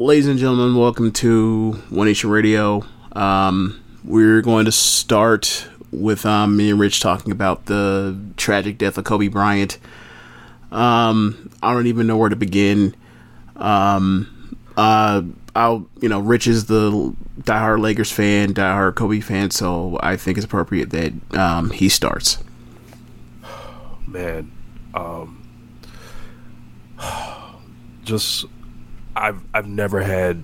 ladies and gentlemen, welcome to One Nation Radio. Um, we're going to start with um, me and Rich talking about the tragic death of Kobe Bryant. Um, I don't even know where to begin. Um, uh, I'll, you know, Rich is the diehard Lakers fan, diehard Kobe fan, so I think it's appropriate that um, he starts. Man, um, just I've I've never had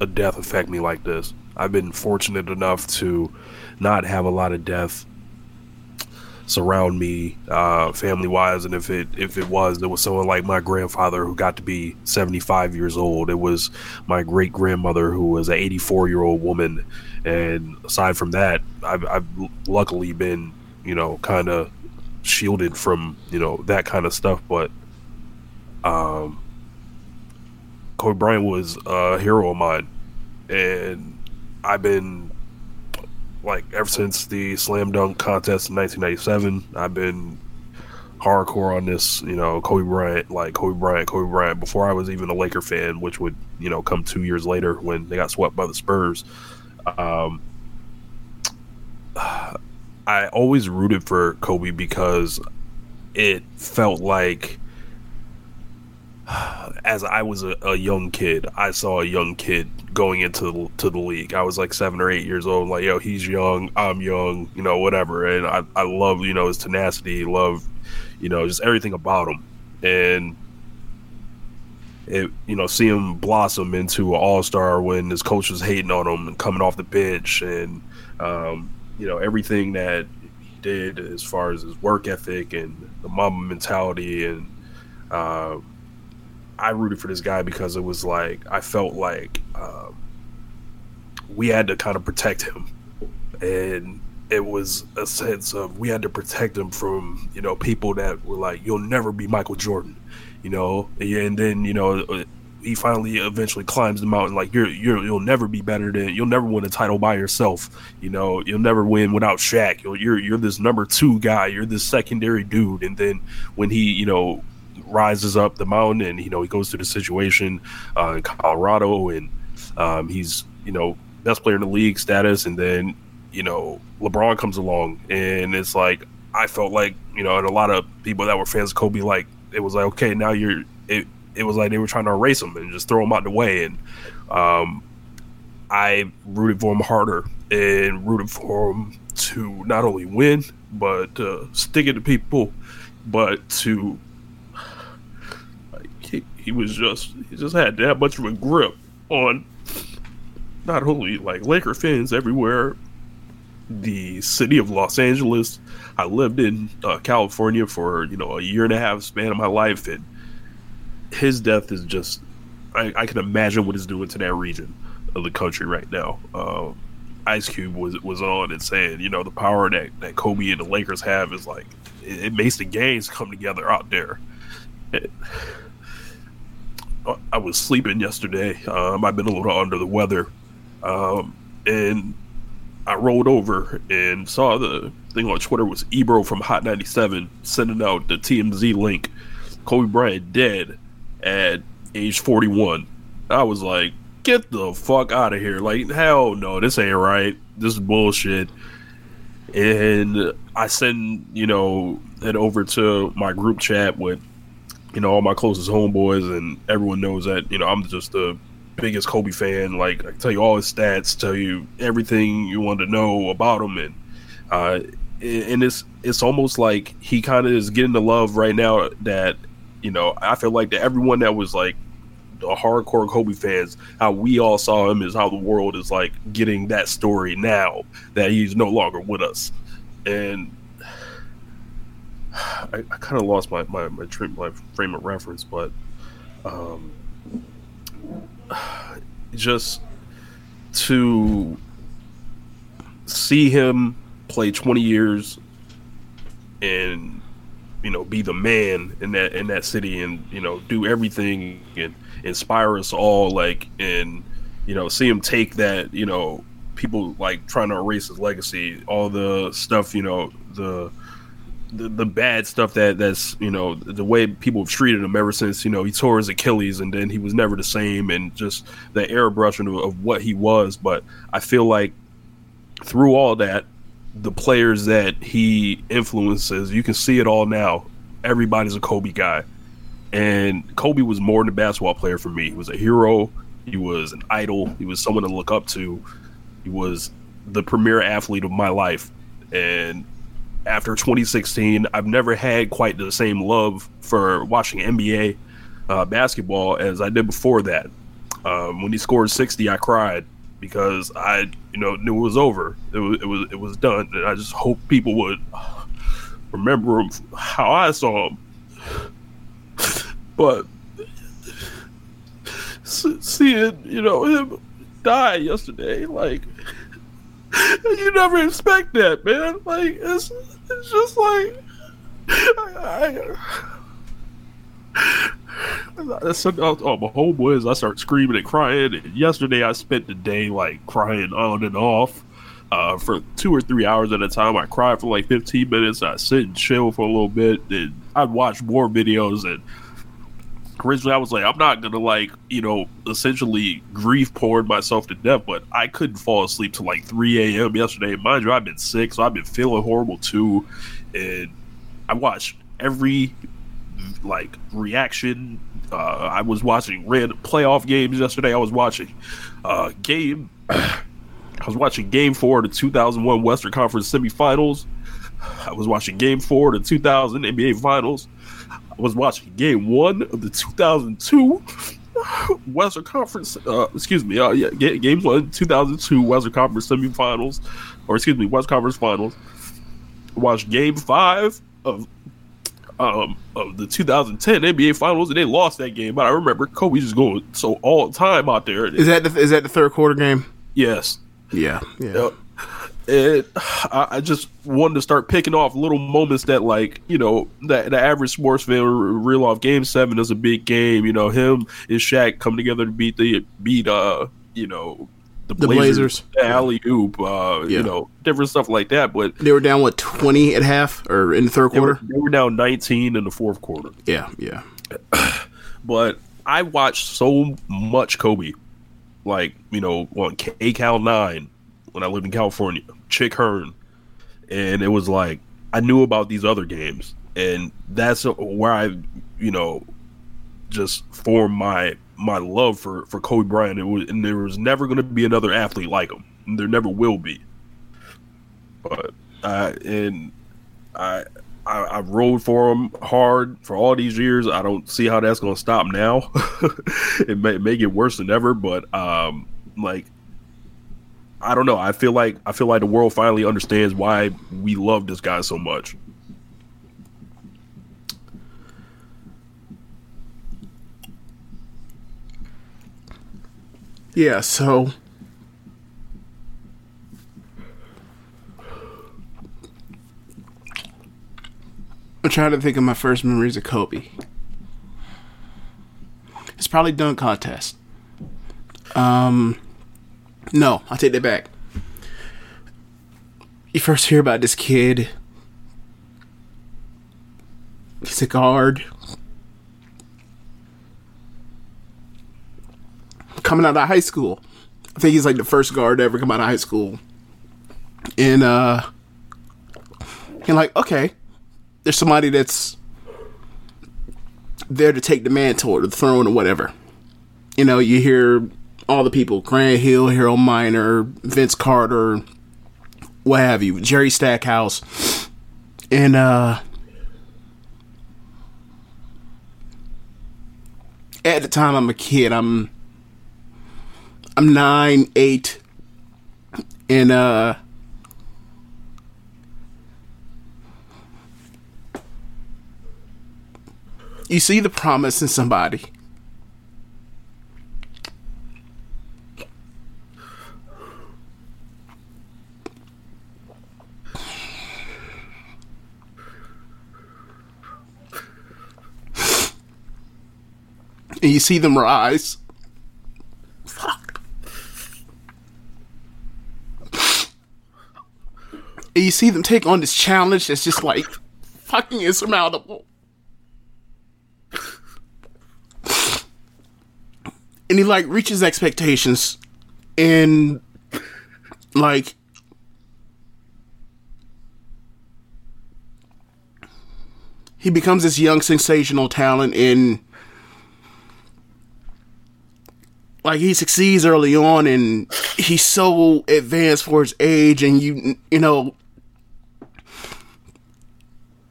a death affect me like this. I've been fortunate enough to not have a lot of death surround me, uh, family wise. And if it if it was, it was someone like my grandfather who got to be seventy five years old. It was my great grandmother who was an eighty four year old woman. And aside from that, I've, I've luckily been you know kind of shielded from you know that kind of stuff. But um, Kobe Bryant was a hero of mine, and I've been like ever since the slam dunk contest in 1997. I've been hardcore on this, you know, Kobe Bryant, like Kobe Bryant, Kobe Bryant. Before I was even a Laker fan, which would you know come two years later when they got swept by the Spurs. Um, I always rooted for Kobe because it felt like as I was a, a, young kid, I saw a young kid going into the, to the league. I was like seven or eight years old. Like, yo, he's young, I'm young, you know, whatever. And I, I love, you know, his tenacity, love, you know, just everything about him. And it, you know, see him blossom into an all star when his coach was hating on him and coming off the bench, and um, you know everything that he did as far as his work ethic and the Mamba mentality and. Uh, I rooted for this guy because it was like I felt like um, we had to kind of protect him, and it was a sense of we had to protect him from you know people that were like you'll never be Michael Jordan, you know, and then you know uh, he finally eventually climbs the mountain like you're you're you'll never be better than you'll never win a title by yourself you know? You'll never win without Shaq. You're you're, you're this number two guy. You're this secondary dude. And then when he you know rises up the mountain and you know he goes through the situation uh, in Colorado and um, he's you know best player in the league status. And then you know LeBron comes along and it's like I felt like you know and a lot of people that were fans of Kobe like it was like okay now you're it it was like they were trying to erase him and just throw him out the way. And um, I rooted for him harder and rooted for him to not only win but uh, stick it to people but to he was just he just had that much of a grip on not only like Laker fans everywhere, the city of Los Angeles. I lived in uh, California for you know a year and a half span of my life, and his death is just I, I can imagine what it's doing to that region of the country right now. Um, Ice Cube was was on and saying, you know, the power that, that Kobe and the Lakers have is like it, it makes the games come together out there. It, I was sleeping yesterday. Um, I've been a little under the weather, um, and I rolled over and saw the thing on Twitter was Ebro from Hot 97 sending out the TMZ link. Kobe Bryant dead at age 41. I was like, get the fuck out of here. Like, hell no, this ain't right. This is bullshit. And I send, you know, it over to my group chat with you know, all my closest homeboys, and everyone knows that, you know, I'm just the biggest Kobe fan. Like, I tell you all his stats, tell you everything you want to know about him. And, uh, and it's, it's almost like he kind of is getting the love right now that, you know, I feel like that everyone that was like the hardcore Kobe fans, how we all saw him is how the world is like getting that story now that he's no longer with us. And I, I kind of lost my my my, my, frame of reference, but um, just to see him play 20 years and you know be the man in that in that city and you know do everything and inspire us all like and you know see him take that you know people like trying to erase his legacy all the stuff you know the the, the bad stuff that that's you know the way people have treated him ever since you know he tore his Achilles and then he was never the same and just the airbrushing of, of what he was. But I feel like through all that, the players that he influences, you can see it all now. Everybody's a Kobe guy, and Kobe was more than a basketball player for me. He was a hero. He was an idol. He was someone to look up to. He was the premier athlete of my life, and after 2016, I've never had quite the same love for watching NBA uh, basketball as I did before that. Um, when he scored 60, I cried because I, you know, knew it was over. It was, it was, it was done. And I just hope people would remember him how I saw him. But seeing, you know, him die yesterday, like you never expect that, man. Like it's it's just like I, I, I said, oh, oh, my homeboys, I start screaming and crying. And yesterday, I spent the day like crying on and off uh, for two or three hours at a time. I cried for like 15 minutes. I sit and chill for a little bit, and I'd watch more videos and originally I was like, I'm not gonna like, you know, essentially grief porn myself to death, but I couldn't fall asleep till like 3 a.m. yesterday. Mind you, I've been sick, so I've been feeling horrible too. And I watched every like reaction. Uh, I was watching red playoff games yesterday. I was watching uh, game. I was watching Game Four of the 2001 Western Conference Semifinals. I was watching Game Four of the 2000 NBA Finals was watching Game One of the 2002 Western Conference. Uh, excuse me. Uh, yeah, Game One, 2002 Western Conference semifinals, or excuse me, West Conference Finals. Watched Game Five of um, of the 2010 NBA Finals, and they lost that game. But I remember Kobe just going so all the time out there. Is that the, is that the third quarter game? Yes. Yeah. Yeah it, I, I, just wanted to start picking off little moments that, like, you know, that the average sports fan reel off. Game seven is a big game. You know, him and Shaq come together to beat the beat, uh, you know, the Blazers, the alley oop, uh, yeah. you know, different stuff like that. But they were down what twenty at half or in the third quarter. They were, they were down nineteen in the fourth quarter. Yeah, yeah. but I watched so much Kobe, like you know, on KCAL nine when I lived in California, Chick Hearn, and it was like I knew about these other games, and that's where I, you know, just formed my my love for for Kobe Bryant. It was, and there was never going to be another athlete like him. And there never will be. But I and I. I, I rode for him hard for all these years. I don't see how that's going to stop now. it may, it may get worse than ever, but um, like I don't know. I feel like I feel like the world finally understands why we love this guy so much. Yeah, so I'm trying to think of my first memories of Kobe. It's probably dunk contest. Um no, I'll take that back. You first hear about this kid. He's a guard. Coming out of high school. I think he's like the first guard to ever come out of high school. And uh and like, okay, there's somebody that's there to take the mantle or the throne or whatever. You know, you hear all the people Grant Hill, Harold Miner, Vince Carter, what have you, Jerry Stackhouse. And, uh, at the time I'm a kid, I'm, I'm nine, eight, and, uh, you see the promise in somebody and you see them rise. Fuck. And you see them take on this challenge that's just like fucking insurmountable. and he like reaches expectations and like he becomes this young sensational talent in like he succeeds early on and he's so advanced for his age and you you know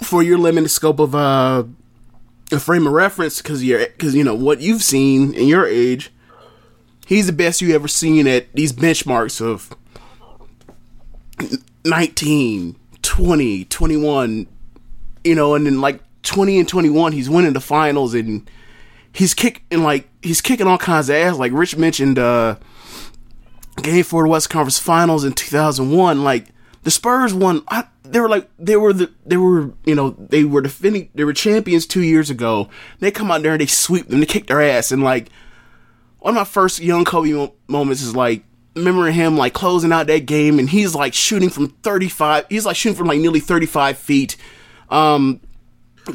for your limited scope of uh a frame of reference because you're because you know what you've seen in your age he's the best you ever seen at these benchmarks of 19 20 21 you know and then like 20 and 21 he's winning the finals and he's kicking like he's kicking all kinds of ass like rich mentioned uh game four of the west conference finals in 2001 like the spurs won I, they were like they were the they were you know they were defending they were champions two years ago. They come out there and they sweep them, they kick their ass, and like one of my first young Kobe moments is like remembering him like closing out that game, and he's like shooting from thirty five. He's like shooting from like nearly thirty five feet. Um,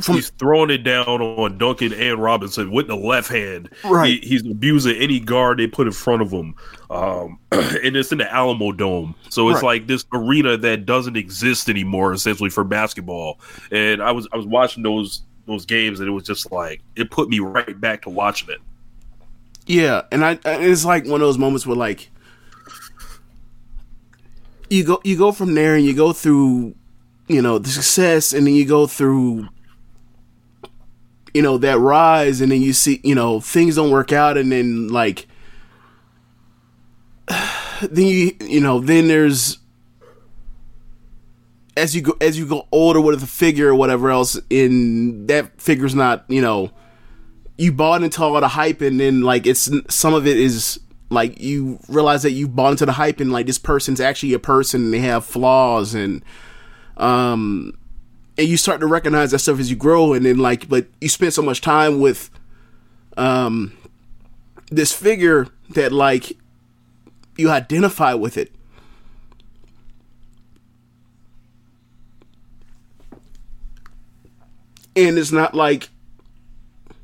from, he's throwing it down on Duncan and Robinson with the left hand. Right. He, he's abusing any guard they put in front of him. Um, and it's in the Alamodome. So it's right. like this arena that doesn't exist anymore, essentially, for basketball. And I was I was watching those those games and it was just like it put me right back to watching it. Yeah, and I it's like one of those moments where like you go you go from there and you go through you know the success and then you go through you know that rise and then you see you know things don't work out and then like then you you know then there's as you go as you go older with the figure or whatever else in that figure's not you know you bought into all the hype and then like it's some of it is like you realize that you bought into the hype and like this person's actually a person and they have flaws and um and you start to recognize that stuff as you grow and then like but you spend so much time with um this figure that like you identify with it. And it's not like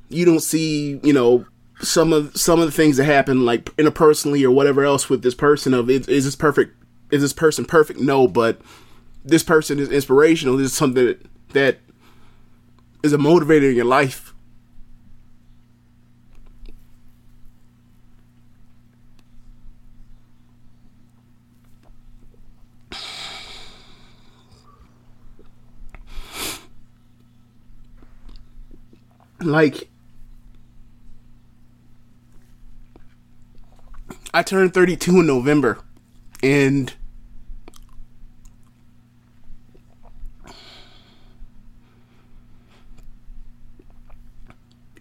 you don't see you know some of some of the things that happen like interpersonally or whatever else with this person of is, is this perfect is this person perfect? No but this person is inspirational. This is something that, that is a motivator in your life. Like, I turned 32 in November, and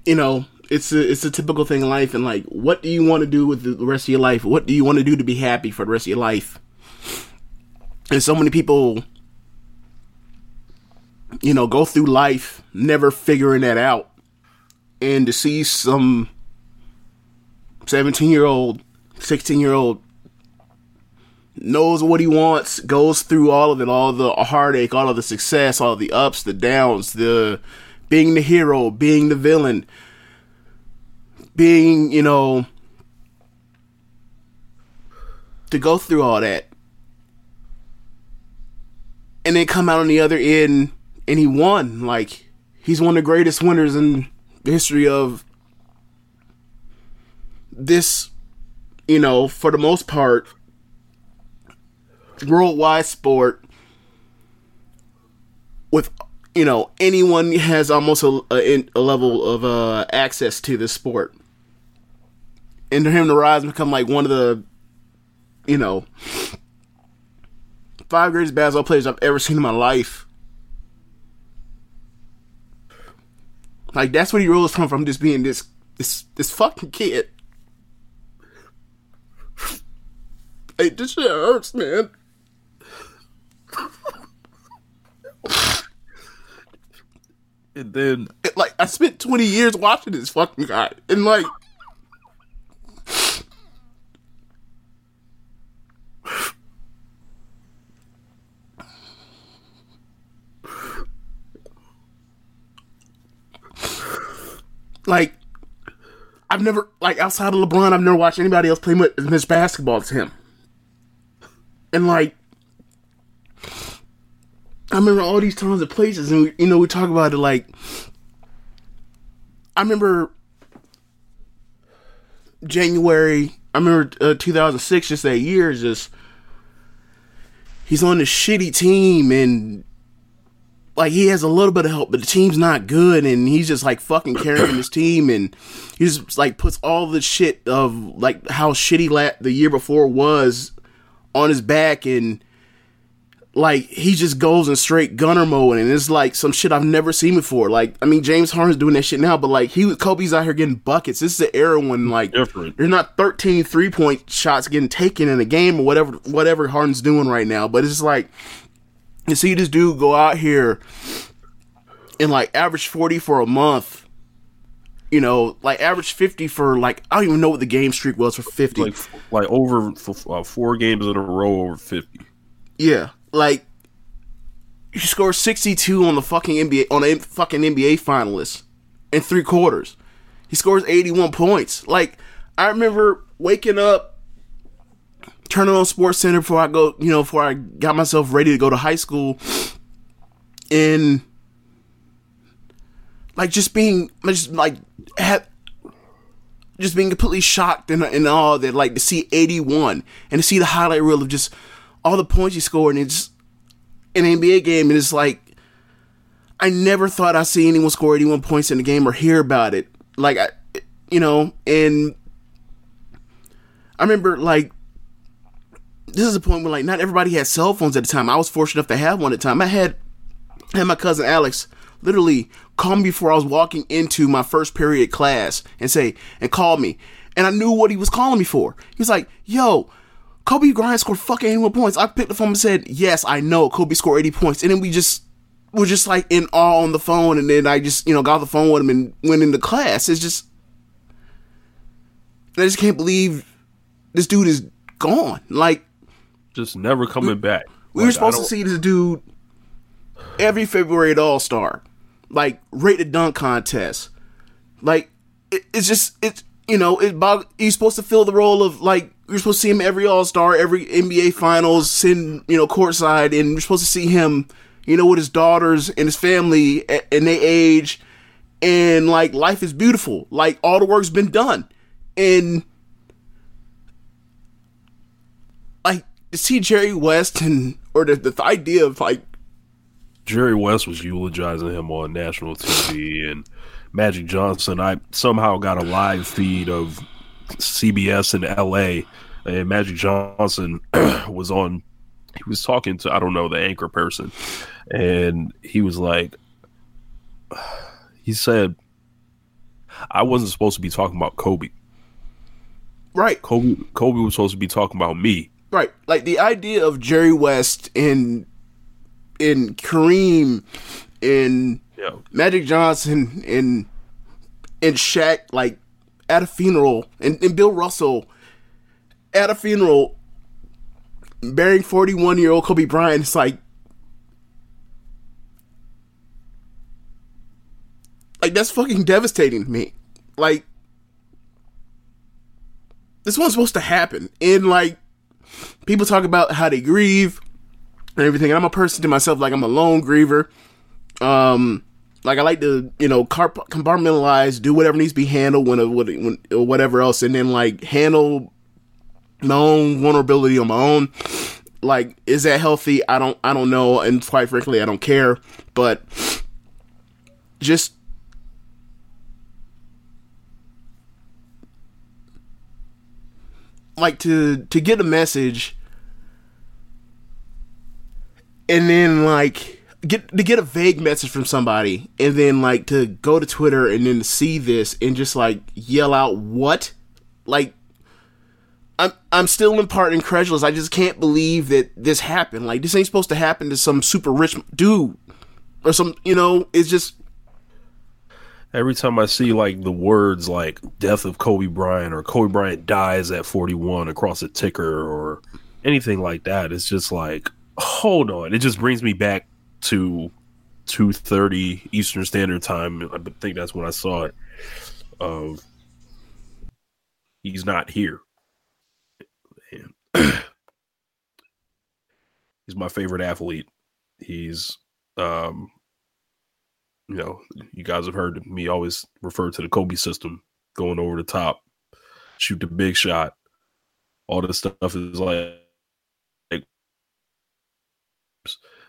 you know, it's a it's a typical thing in life and like what do you want to do with the rest of your life? What do you want to do to be happy for the rest of your life? And so many people you know, go through life never figuring that out. And to see some 17 year old, 16 year old knows what he wants, goes through all of it, all the heartache, all of the success, all the ups, the downs, the being the hero, being the villain, being, you know, to go through all that. And then come out on the other end and he won. Like, he's one of the greatest winners in the history of this, you know, for the most part, worldwide sport with you know anyone has almost a, a, a level of uh, access to this sport, and for him to rise and become like one of the, you know, five greatest basketball players I've ever seen in my life. Like that's what he rose from from just being this this this fucking kid. Hey, this shit hurts, man. and then it, like I spent twenty years watching this fucking guy, and like. like I've never like outside of LeBron, I've never watched anybody else play much much basketball as him. And like I remember all these times and places, and we, you know we talk about it like I remember January. I remember uh, 2006, just that year, just he's on this shitty team and like he has a little bit of help, but the team's not good, and he's just like fucking carrying his team, and he just like puts all the shit of like how shitty la- the year before was on his back, and like he just goes in straight gunner mode, and it's like some shit I've never seen before. Like I mean, James Harden's doing that shit now, but like he Kobe's out here getting buckets. This is the era when like Different. there's not 13 three point shots getting taken in a game or whatever whatever Harden's doing right now, but it's like you see this dude go out here and like average 40 for a month. You know, like average 50 for like I don't even know what the game streak was for 50. Like like over f- uh, four games in a row over fifty. Yeah, like he scored 62 on the fucking NBA on a fucking NBA finalists in three quarters. He scores 81 points. Like I remember waking up, turning on Sports Center before I go, you know, before I got myself ready to go to high school, and like just being just like had just being completely shocked and, and all that like to see 81 and to see the highlight reel of just all the points he scored and it's an NBA game and it's like I never thought I'd see anyone score 81 points in a game or hear about it like I you know and I remember like this is a point where like not everybody had cell phones at the time I was fortunate enough to have one at the time I had had my cousin Alex literally call me before I was walking into my first period class and say and call me. And I knew what he was calling me for. He was like, yo, Kobe Bryant scored fucking 81 points. I picked the phone and said, Yes, I know Kobe scored 80 points. And then we just were just like in awe on the phone and then I just, you know, got the phone with him and went into class. It's just I just can't believe this dude is gone. Like Just never coming back. we were Like, I supposed to see this dude every February at All Star, like rated dunk contest. Like it, it's just it's you know it. Bob, he's supposed to fill the role of like you're supposed to see him every All Star, every NBA Finals, sitting you know courtside, and you're supposed to see him you know with his daughters and his family and they age, and like life is beautiful. Like all the work's been done, and like to see Jerry West and or the, the idea of like Jerry West was eulogizing him on national TV, and Magic Johnson. I somehow got a live feed of CBS in LA, and Magic Johnson was on. He was talking to I don't know the anchor person, and he was like, he said, "I wasn't supposed to be talking about Kobe. right Kobe, Kobe was supposed to be talking about me." right like the idea of Jerry West and and Kareem and Yeah, Magic Johnson and and Shaq like at a funeral and, and Bill Russell at a funeral burying 41 year old Kobe Bryant it's like like that's fucking devastating to me. Like this wasn't supposed to happen. And like people talk about how they grieve and everything and I'm a person to myself like I'm a lone griever. Um like I like to you know compartmentalize, do whatever needs to be handled when, uh, when, when or whatever else, and then like handle my own vulnerability on my own. Like, is that healthy? I don't I don't know, and quite frankly, I don't care. But just like to to get a message and then like get to get a vague message from somebody and then like to go to Twitter and then see this and just like yell out what like I'm I'm still in part incredulous. I just can't believe that this happened. Like this ain't supposed to happen to some super rich dude or some you know, it's just every time I see like the words like death of Kobe Bryant or Kobe Bryant dies at 41 across a ticker or anything like that, it's just like, hold on. It just brings me back to 2:30 Eastern Standard Time. I think that's when I saw it. of he's not here. He's my favorite athlete. He's um you know, you guys have heard me always refer to the Kobe system, going over the top, shoot the big shot. All this stuff is like, like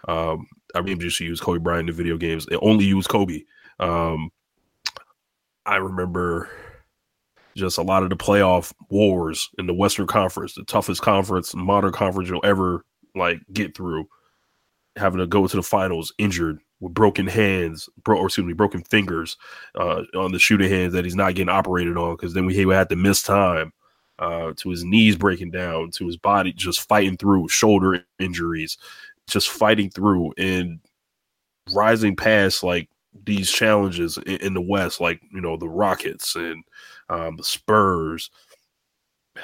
um, I mean, just use Kobe Bryant in the video games. They only use Kobe. Um, I remember just a lot of the playoff wars in the Western Conference, the toughest conference, modern conference you'll ever like get through. Having to go to the finals injured with broken hands, bro, or excuse me, broken fingers uh, on the shooting hands that he's not getting operated on because then we had to miss time. Uh, to his knees breaking down, to his body just fighting through shoulder injuries, just fighting through and rising past like these challenges in, in the West, like you know the Rockets and um, the Spurs,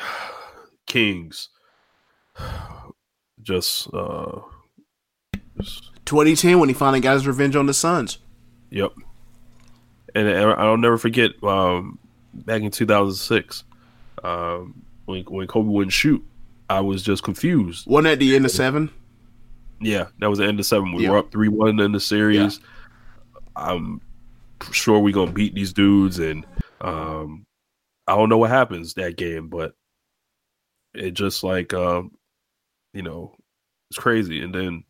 Kings, just, uh, just 2010 when he finally got his revenge on the Suns. Yep, and, and I'll never forget um, back in 2006 um, when when Kobe wouldn't shoot. I was just confused. Wasn't at the end of seven? Yeah, that was the end of seven. We were up three one in the series. Yeah. I'm sure we're gonna beat these dudes, and um, I don't know what happens that game, but it just like um, you know, it's crazy. And then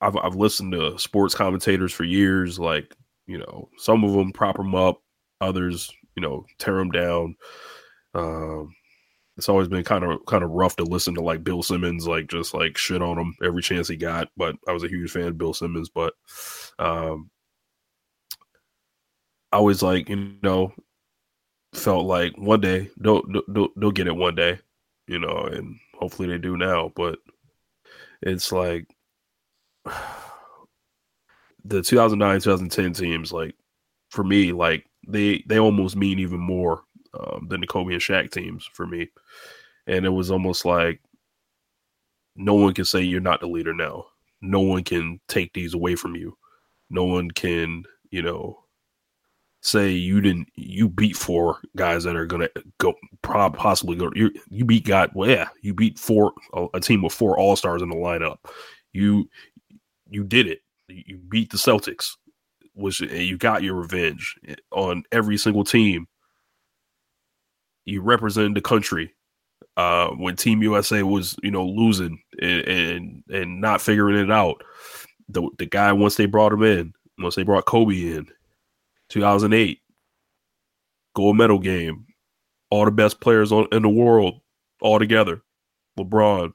I've I've listened to sports commentators for years, like you know, some of them prop them up, others you know tear them down. Um, it's always been kind of kind of rough to listen to like Bill Simmons like just like shit on him every chance he got. But I was a huge fan of Bill Simmons, but um, I always like you know felt like one day they'll, they'll they'll get it one day, you know, and hopefully they do now. But it's like the 2009 2010 teams like for me like they they almost mean even more um, than the Kobe and Shaq teams for me. And it was almost like no one can say you're not the leader now. No one can take these away from you. No one can, you know, say you didn't you beat four guys that are gonna go possibly go you you beat God well yeah you beat four a, a team with four all stars in the lineup you you did it you beat the Celtics which you got your revenge on every single team you represented the country uh, when Team USA was, you know, losing and, and and not figuring it out. The the guy once they brought him in, once they brought Kobe in, 2008, gold medal game, all the best players on, in the world all together. LeBron,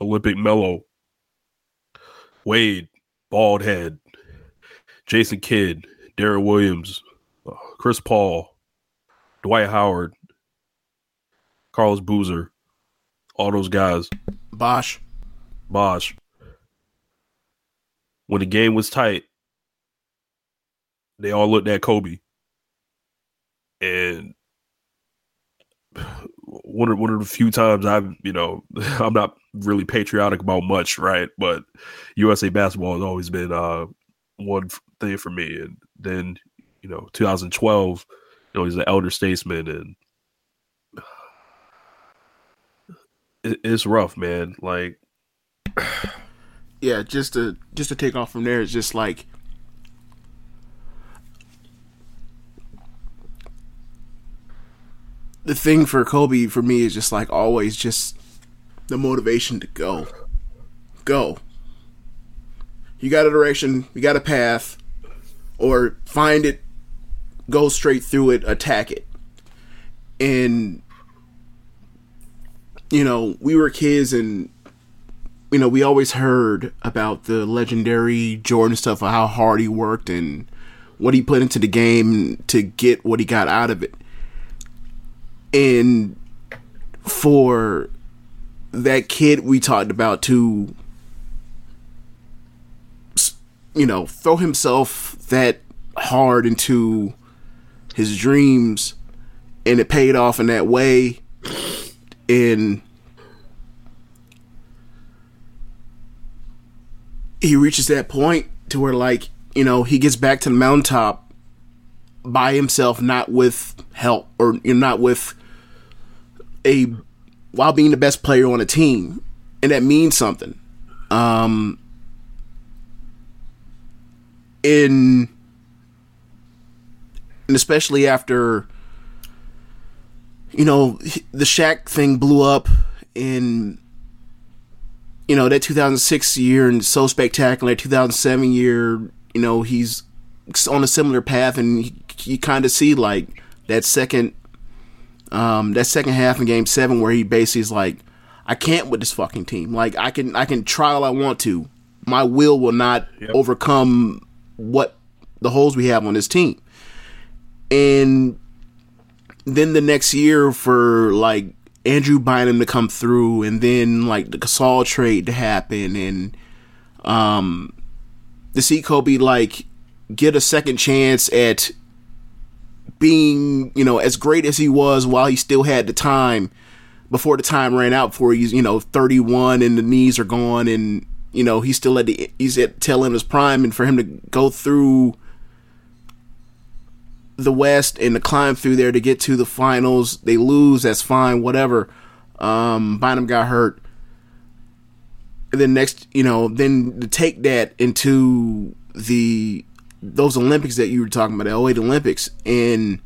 Olympic Melo, Wade, bald head, Jason Kidd, Deron Williams, uh, Chris Paul, Dwight Howard, Carlos Boozer, all those guys. Bosh. Bosh. When the game was tight, they all looked at Kobe. And one of one of the few times I've, you know, I'm not really patriotic about much, right? But USA basketball has always been uh, one thing for me. And then, you know, 2012, you know, he's an elder statesman, and it's rough, man. Like, yeah, just to just to take off from there, it's just like the thing for Kobe for me is just like always just the motivation to go, go. You got a direction, you got a path, or find it, go straight through it, attack it, and you know, we were kids and you know, we always heard about the legendary Jordan stuff of how hard he worked and what he put into the game to get what he got out of it. And for that kid we talked about to you know, throw himself that hard into his dreams and it paid off in that way and he reaches that point to where like you know he gets back to the mountaintop by himself, not with help or you're not with a while being the best player on a team, and that means something. Um, in and especially after you know the Shaq thing blew up in you know that 2006 year and so spectacular 2007 year you know he's on a similar path and you kind of see like that second um that second half in game 7 where he basically is like I can't with this fucking team. Like I can I can try all I want to. My will will not yep. overcome what the holes we have on this team. And then the next year for like Andrew Bynum to come through, and then like the Gasol trade to happen, and um, to see Kobe like get a second chance at being, you know, as great as he was while he still had the time before the time ran out. Before he's, you know, thirty one and the knees are gone, and you know he's still at the he's at tail end of his prime, and for him to go through the West and to climb through there to get to the finals. They lose, that's fine, whatever. Um, Bynum got hurt. And then next, you know, then to take that into the those Olympics that you were talking about, the 08 Olympics, and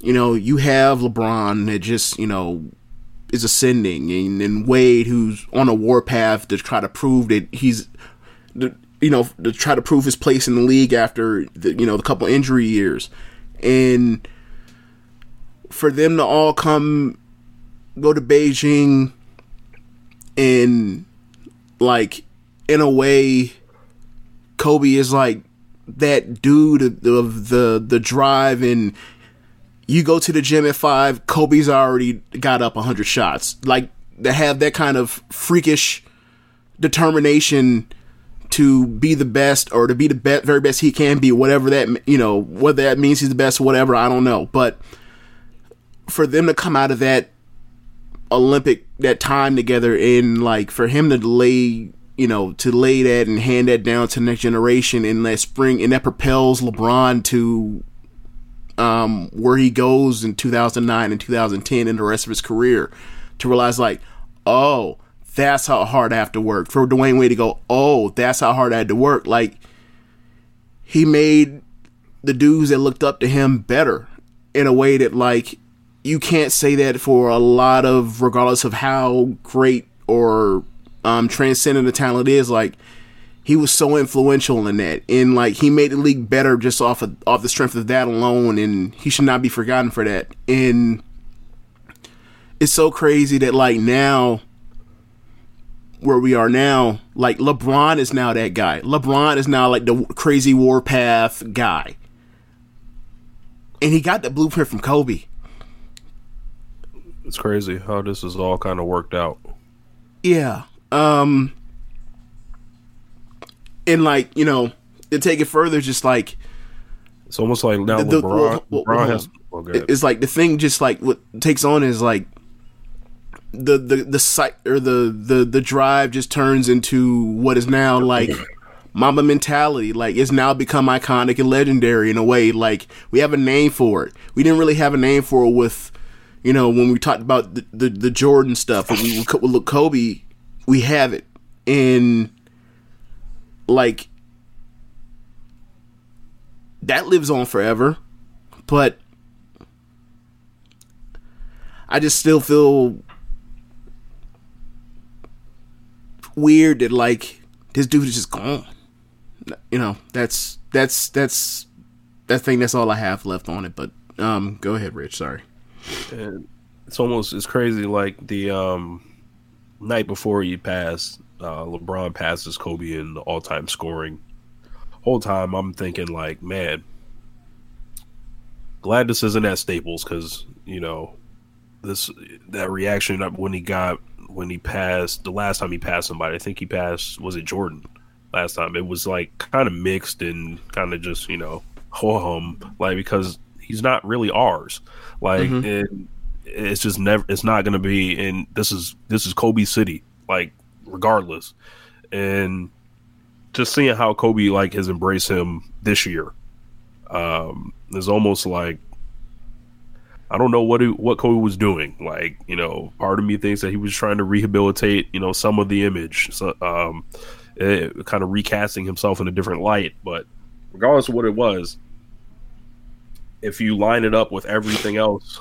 you know, you have LeBron that just, you know, is ascending, and, and Wade who's on a warpath to try to prove that he's, you know, to try to prove his place in the league after the, you know, the couple injury years and for them to all come go to Beijing and like in a way Kobe is like that dude of the the drive and you go to the gym at 5 Kobe's already got up 100 shots. Like to have that kind of freakish determination to be the best or to be the be- very best he can be, whatever that you know, whether that means he's the best, whatever I don't know. But for them to come out of that Olympic that time together and like for him to lay you know to lay that and hand that down to the next generation in that spring and that propels LeBron to um, where he goes in 2009 and 2010 in the rest of his career to realize like oh that's how hard I have to work. For Dwyane Wade to go, oh, that's how hard I had to work. Like he made the dudes that looked up to him better in a way that like you can't say that for a lot of regardless of how great or um, transcendent the talent is. Like he was so influential in that, and like he made the league better just off of off the strength of that alone, and he should not be forgotten for that. And it's so crazy that like now where we are now, like LeBron is now that guy. LeBron is now like the crazy warpath guy. And he got the blueprint from Kobe. It's crazy how this is all kind of worked out. Yeah. Um and like, you know, to take it further, just like it's almost like now the, LeBron, well, well, LeBron has, it's like the thing just like what takes on is like the the the site or the the the drive just turns into what is now like Mamba mentality. Like it's now become iconic and legendary in a way. Like we have a name for it. We didn't really have a name for it with, you know, when we talked about the the, the Jordan stuff. But we with Kobe, we have it, and like that lives on forever. But I just still feel weird that like this dude is just gone. You know, that's that's that's that thing. That's all I have left on it. But um, go ahead, Rich. Sorry. And it's almost it's crazy. Like the um night before he passed, uh, LeBron passes Kobe in the all time scoring. Whole time I'm thinking like, man, glad this isn't at Staples because you know this that reaction when he got when he passed the last time he passed somebody. I think he passed was it Jordan last time. It was like kind of mixed and kind of just you know ho hum like because he's not really ours. Like mm-hmm. it's just never it's not going to be. And this is this is Kobe City like regardless. And just seeing how Kobe like has embraced him this year, Um, it's almost like I don't know what he, what Kobe was doing. Like, you know, part of me thinks that he was trying to rehabilitate, you know, some of the image, so, um, it, eh, kind of recasting himself in a different light. But regardless of what it was, if you line it up with everything else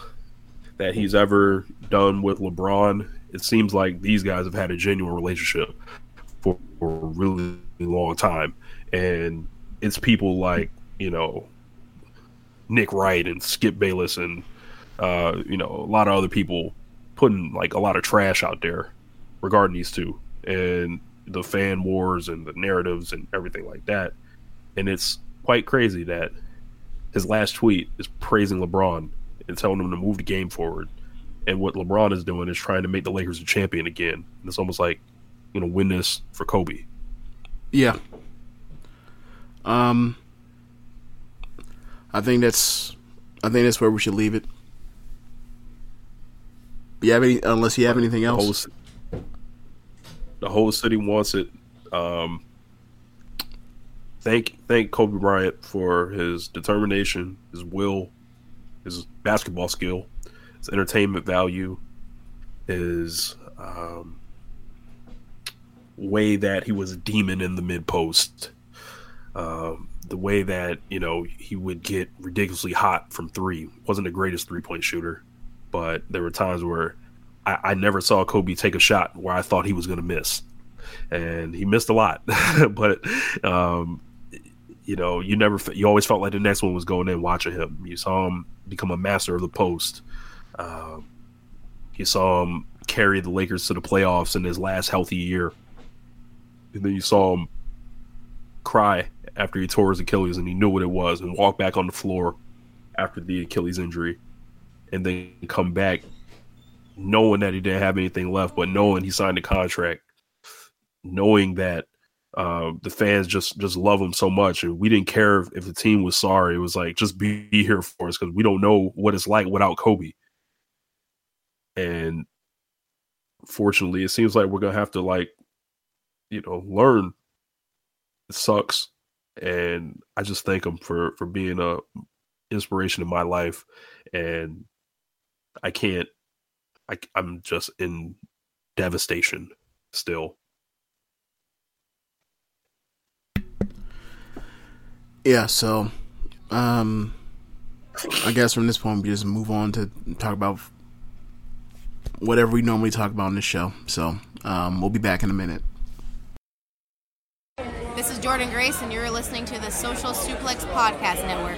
that he's ever done with LeBron, it seems like these guys have had a genuine relationship for, for a really long time. And it's people like, you know, Nick Wright and Skip Bayless and uh, you know, a lot of other people putting like a lot of trash out there regarding these two and the fan wars and the narratives and everything like that. And it's quite crazy that his last tweet is praising LeBron and telling him to move the game forward. And what LeBron is doing is trying to make the Lakers a champion again. And it's almost like, you know, win this for Kobe. Yeah. Um I think that's I think that's where we should leave it. You have any? Unless you have anything else. The whole, the whole city wants it. Um, thank thank Kobe Bryant for his determination, his will, his basketball skill, his entertainment value, his um, way that he was a demon in the mid post. Um, the way that you know he would get ridiculously hot from three wasn't the greatest three point shooter but there were times where I, I never saw Kobe take a shot where I thought he was going to miss, and he missed a lot. but um, you know, you never you always felt like the next one was going in. Watching him, you saw him become a master of the post. Um, you saw him carry the Lakers to the playoffs in his last healthy year, and then you saw him cry after he tore his Achilles and he knew what it was and walk back on the floor after the Achilles injury and then come back knowing that he didn't have anything left, but knowing he signed a contract, knowing that uh, the fans just just love him so much, and we didn't care if, if the team was sorry. It was like just be, be here for us because we don't know what it's like without Kobe. And fortunately, it seems like we're gonna have to like, you know, learn. It sucks, and I just thank him for for being a inspiration in my life, and I can't. I, I'm just in devastation still. Yeah, so um I guess from this point we just move on to talk about whatever we normally talk about in this show. So um, we'll be back in a minute. This is Jordan Grace, and you're listening to the Social Suplex Podcast Network.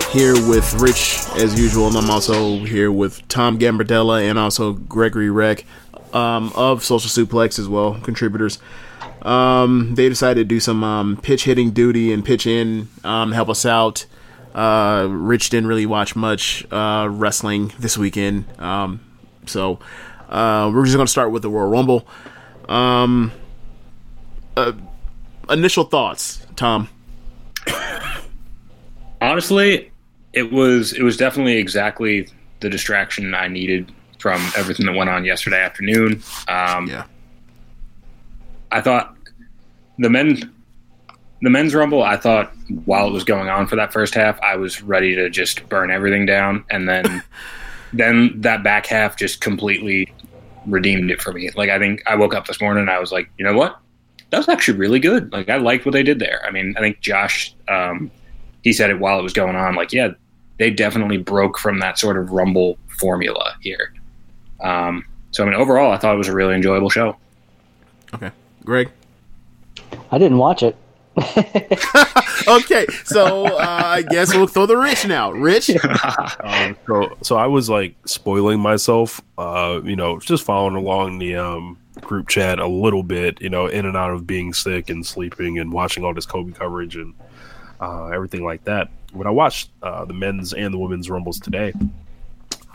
here with Rich as usual, and I'm also here with Tom Gambardella and also Gregory Reck um, of Social Suplex as well, contributors. Um, they decided to do some um, pitch hitting duty and pitch in, um, help us out. Uh, Rich didn't really watch much uh, wrestling this weekend, um, so uh, we're just going to start with the Royal Rumble. Um, uh, initial thoughts, Tom. Honestly, it was it was definitely exactly the distraction I needed from everything that went on yesterday afternoon. Um, yeah, I thought the men the men's rumble i thought while it was going on for that first half i was ready to just burn everything down. And then then that back half just completely redeemed it for me. Like i think i woke up this morning and i was like you know what? That was actually really good. Like i liked what they did there. I mean i think josh um, he said it while it was going on like yeah they definitely broke from that sort of rumble formula here um, so i mean overall i thought it was a really enjoyable show Okay, Greg. I didn't watch it. Okay, so uh, I guess we'll throw the Rich now. Rich. Um, so, so I was like spoiling myself, uh, you know, just following along the um, group chat a little bit, you know, in and out of being sick and sleeping and watching all this Kobe coverage and uh, everything like that. When I watched uh, the men's and the women's rumbles today,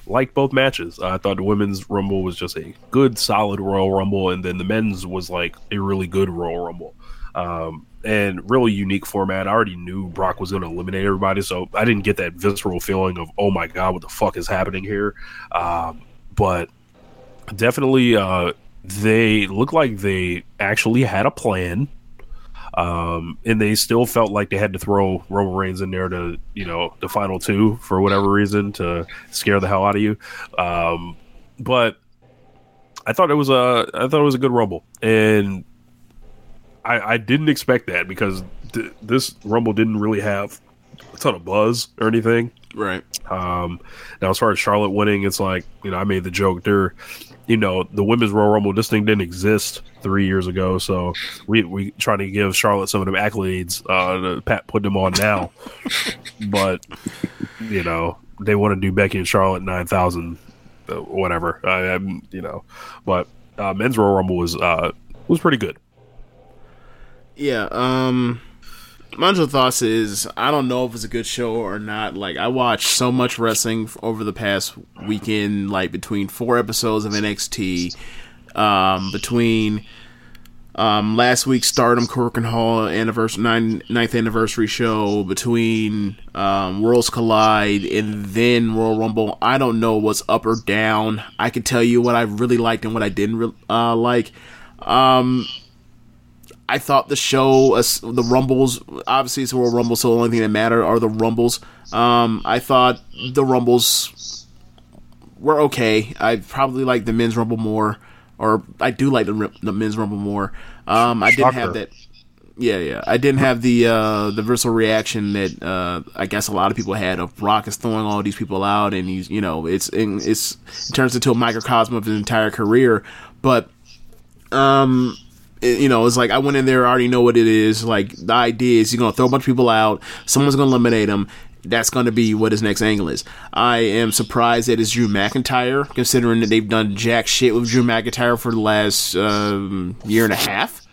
like both matches, I thought the women's rumble was just a good, solid Royal Rumble, and then the men's was like a really good Royal Rumble. Um, and really unique format. I already knew Brock was going to eliminate everybody, so I didn't get that visceral feeling of "Oh my god, what the fuck is happening here?" Um, but definitely, uh, they look like they actually had a plan, um, and they still felt like they had to throw Roman Reigns in there to, you know, the final two for whatever reason to scare the hell out of you. Um, but I thought it was a, I thought it was a good rumble, and I, I didn't expect that because th- this rumble didn't really have a ton of buzz or anything. Right. Um, now, as far as Charlotte winning, it's like you know I made the joke there. You know, the women's Royal Rumble, this thing didn't exist three years ago, so we we trying to give Charlotte some of them accolades. Uh, Pat put them on now, but you know they want to do Becky and Charlotte nine thousand, uh, whatever. I, I'm you know, but uh, men's Royal Rumble was uh was pretty good. Yeah. Um. My initial thoughts is I don't know if it's a good show or not. Like I watched so much wrestling over the past weekend, like between four episodes of NXT, um, between um, last week's Stardom Korakuen Hall anniversary nine, ninth anniversary show, between um, Worlds Collide and then Royal Rumble. I don't know what's up or down. I can tell you what I really liked and what I didn't re- uh, like. Um, I thought the show, uh, the Rumbles, obviously it's Royal Rumble, so the only thing that matter are the Rumbles. Um, I thought the Rumbles were okay. I probably liked the men's Rumble more, or I do like the, the men's Rumble more. Um, I didn't have that. Yeah, yeah. I didn't have the uh, the visceral reaction that uh, I guess a lot of people had of Brock is throwing all these people out, and he's you know it's in, it's it turns into a microcosm of his entire career. But um, it- you know, it's like I went in there, I already know what it is. Like the idea is you're gonna throw a bunch of people out, someone's gonna eliminate them. That's gonna be what his next angle is. I am surprised that it's Drew McIntyre, considering that they've done jack shit with Drew McIntyre for the last um, year and a half.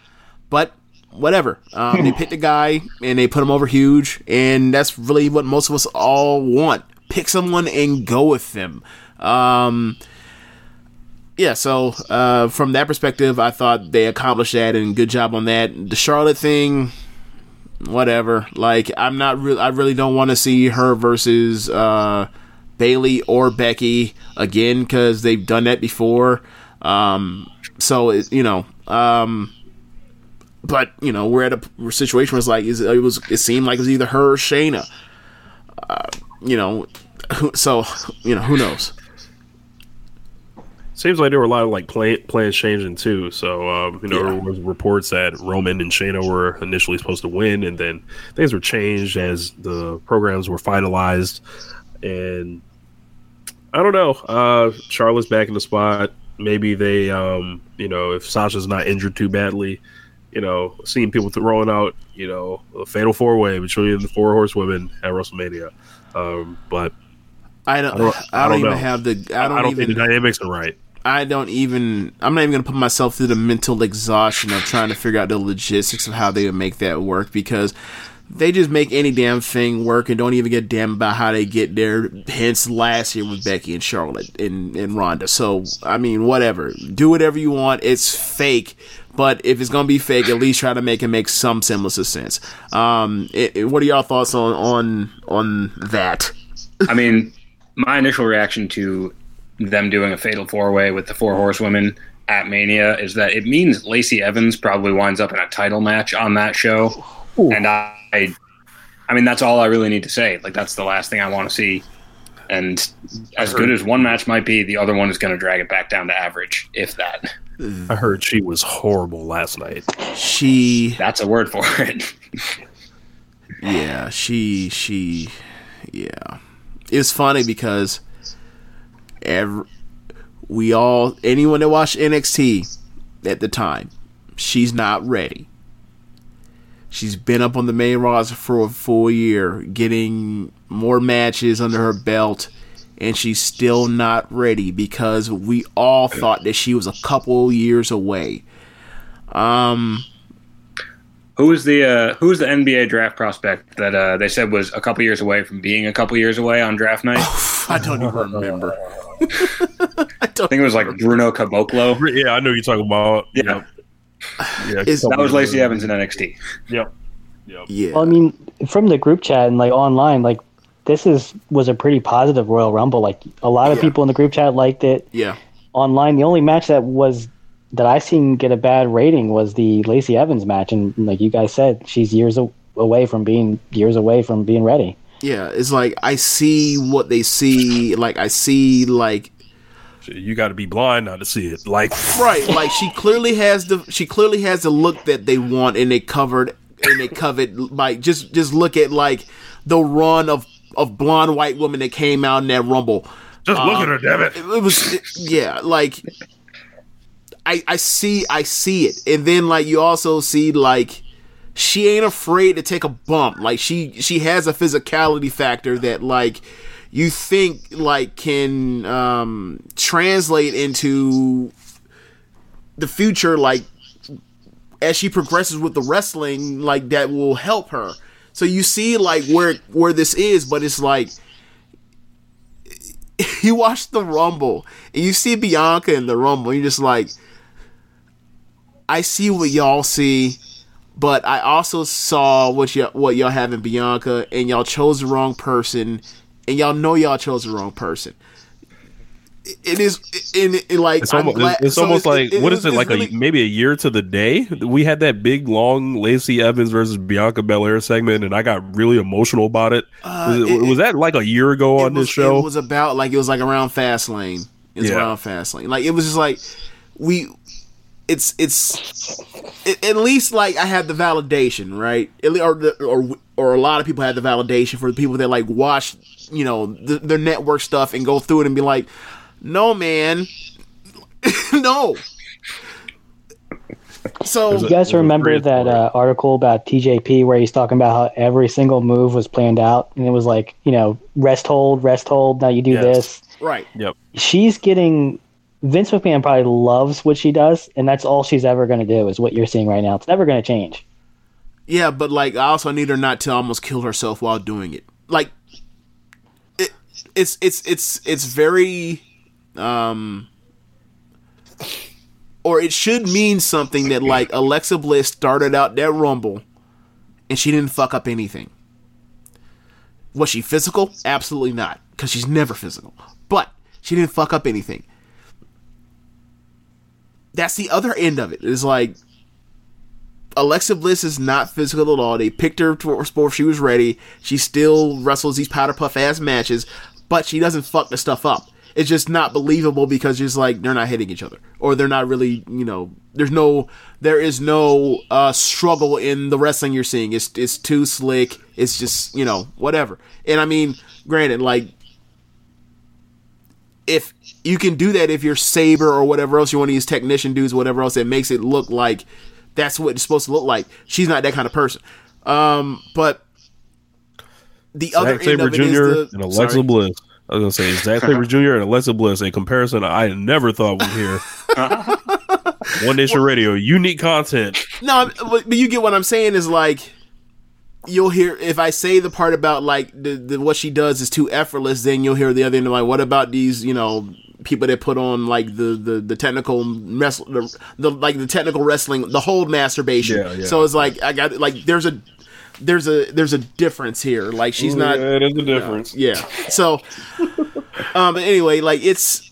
But whatever, um, they picked a guy and they put him over huge, and that's really what most of us all want. Pick someone and go with them. Um, yeah, so uh, from that perspective, I thought they accomplished that and good job on that. The Charlotte thing, whatever. Like, I'm not really, I really don't want to see her versus uh, Bayley or Becky again because they've done that before. Um, so it, you know, um, but you know, we're at a situation where it's like it was, it seemed like it was either her or Shayna. Uh, you know, so you know, who knows? Seems like there were a lot of like play, plans changing too. So um, you know, Yeah. there was reports that Roman and Shayna were initially supposed to win, and then things were changed as the programs were finalized. And I don't know. Uh, Charlotte's back in the spot. Maybe they, um, you know, if Sasha's not injured too badly, you know, seeing people throwing out, you know, a fatal four way between the four horsewomen at WrestleMania. Um, but I don't. I I don't, don't- I don't even know. have the. I I don't, don't, even. think the dynamics are right. I don't even. I'm not even gonna put myself through the mental exhaustion of trying to figure out the logistics of how they would make that work because they just make any damn thing work and don't even get damn about how they get there. Hence, last year with Becky and Charlotte and and Ronda. So I mean, whatever. Do whatever you want. It's fake. But if it's gonna be fake, at least try to make it make some semblance of sense. Um, it, it- what are y'all thoughts on on on that? I mean, my initial reaction to them doing a fatal four way with the four horsewomen at Mania is that it means Lacey Evans probably winds up in a title match on that show, and I, I, I mean that's all I really need to say. Like that's the last thing I want to see. And as good as one match might be, the other one is going to drag it back down to average, if that. I heard she was horrible last night. She That's a word for it. Yeah, she she yeah. It's funny because every, we all anyone that watched NXT at the time, she's not ready. She's been up on the main roster for a full year, getting more matches under her belt, and she's still not ready because we all thought that she was a couple years away. Um, Who was the uh, who was the NBA draft prospect that uh, they said was a couple years away from being a couple years away on draft night? I don't even remember. I think it was like Bruno Caboclo. Yeah, I know you're talking about. Yeah, yeah. Is- that was Lacey Evans in NXT. Yep. Yep. Yeah. Well, I mean, from the group chat and like online, like this is was a pretty positive Royal Rumble. Like a lot of Yeah. people in the group chat liked it. yeah. Online, the only match that was that I seen get a bad rating was the Lacey Evans match, and like you guys said, she's years away from being years away from being ready. Yeah, it's like I see what they see. Like I see, like You got to be blind not to see it. Like, right, like she clearly has the she clearly has the look that they want, and they covered and they covered. Like just just look at like the run of of blonde white women that came out in that rumble. just look at um, her, damn it. It, it was it- yeah, like I I see I see it, and then like you also see like she ain't afraid to take a bump. Like she she has a physicality factor that like you think like can um translate into the future like as she progresses with the wrestling like that will help her. So you see like where where this is, but it's like you watch the Rumble and you see Bianca in the Rumble, you're just like, I see what y'all see, but I also saw what y- what y'all have in Bianca, and y'all chose the wrong person, and y'all know y'all chose the wrong person. It- It is, in like It's almost, glad- it's so almost like what is it's- it like really- a maybe a year to the day? We had that big long Lacey Evans versus Bianca Belair segment, and I got really emotional about it. was, it- Uh, it- was that like a year ago on was, this show? It was about like it was like around Fastlane. It was Yeah. around Fastlane. Like it was just like we. It's it's it, at least like I had the validation, right? Or the, or or a lot of people had the validation for the people that like watch you know the, their network stuff and go through it and be like, no man, no. So You guys remember that uh, article about TJP where he's talking about how every single move was planned out, and it was like, you know, rest hold, rest hold. Now you do Yes. this. right, Yep. She's getting. Vince McMahon probably loves what she does, and that's all she's ever going to do is what you're seeing right now. It's never going to change. Yeah, but like I also need her not to almost kill herself while doing it. Like it it's it's it's it's very um or it should mean something that like Alexa Bliss started out that rumble and she didn't fuck up anything. Was she physical? Absolutely not, cuz she's never physical. But she didn't fuck up anything. That's the other end of it. It's like Alexa Bliss is not physical at all. They picked her for sport. She was ready. She still wrestles these powder puff ass matches, but she doesn't fuck the stuff up. It's just not believable because just like they're not hitting each other, or they're not really, you know, there's no, there is no uh, struggle in the wrestling you're seeing. It's it's too slick. It's just you know whatever. And I mean, granted, like if you can do that if you're Sabre or whatever else, you want to use technician dudes, whatever else that makes it look like that's what it's supposed to look like. She's not that kind of person. Um, but the other Zack end Sabre of it Jr. is the and Alexa sorry. Bliss. I was gonna say Zack Sabre Jr. and Alexa Bliss, a comparison I never thought we'd hear. One Nation Radio, unique content. No, but but you get what I'm saying is like you'll hear if I say the part about like the, the what she does is too effortless, then you'll hear the other end of like what about these you know people that put on like the the the technical wrestle the, the like the technical wrestling the whole masturbation. Yeah, yeah. So it's like I got like there's a there's a there's a difference here. Like she's not Yeah, there's a difference. yeah. So, um, but anyway, like it's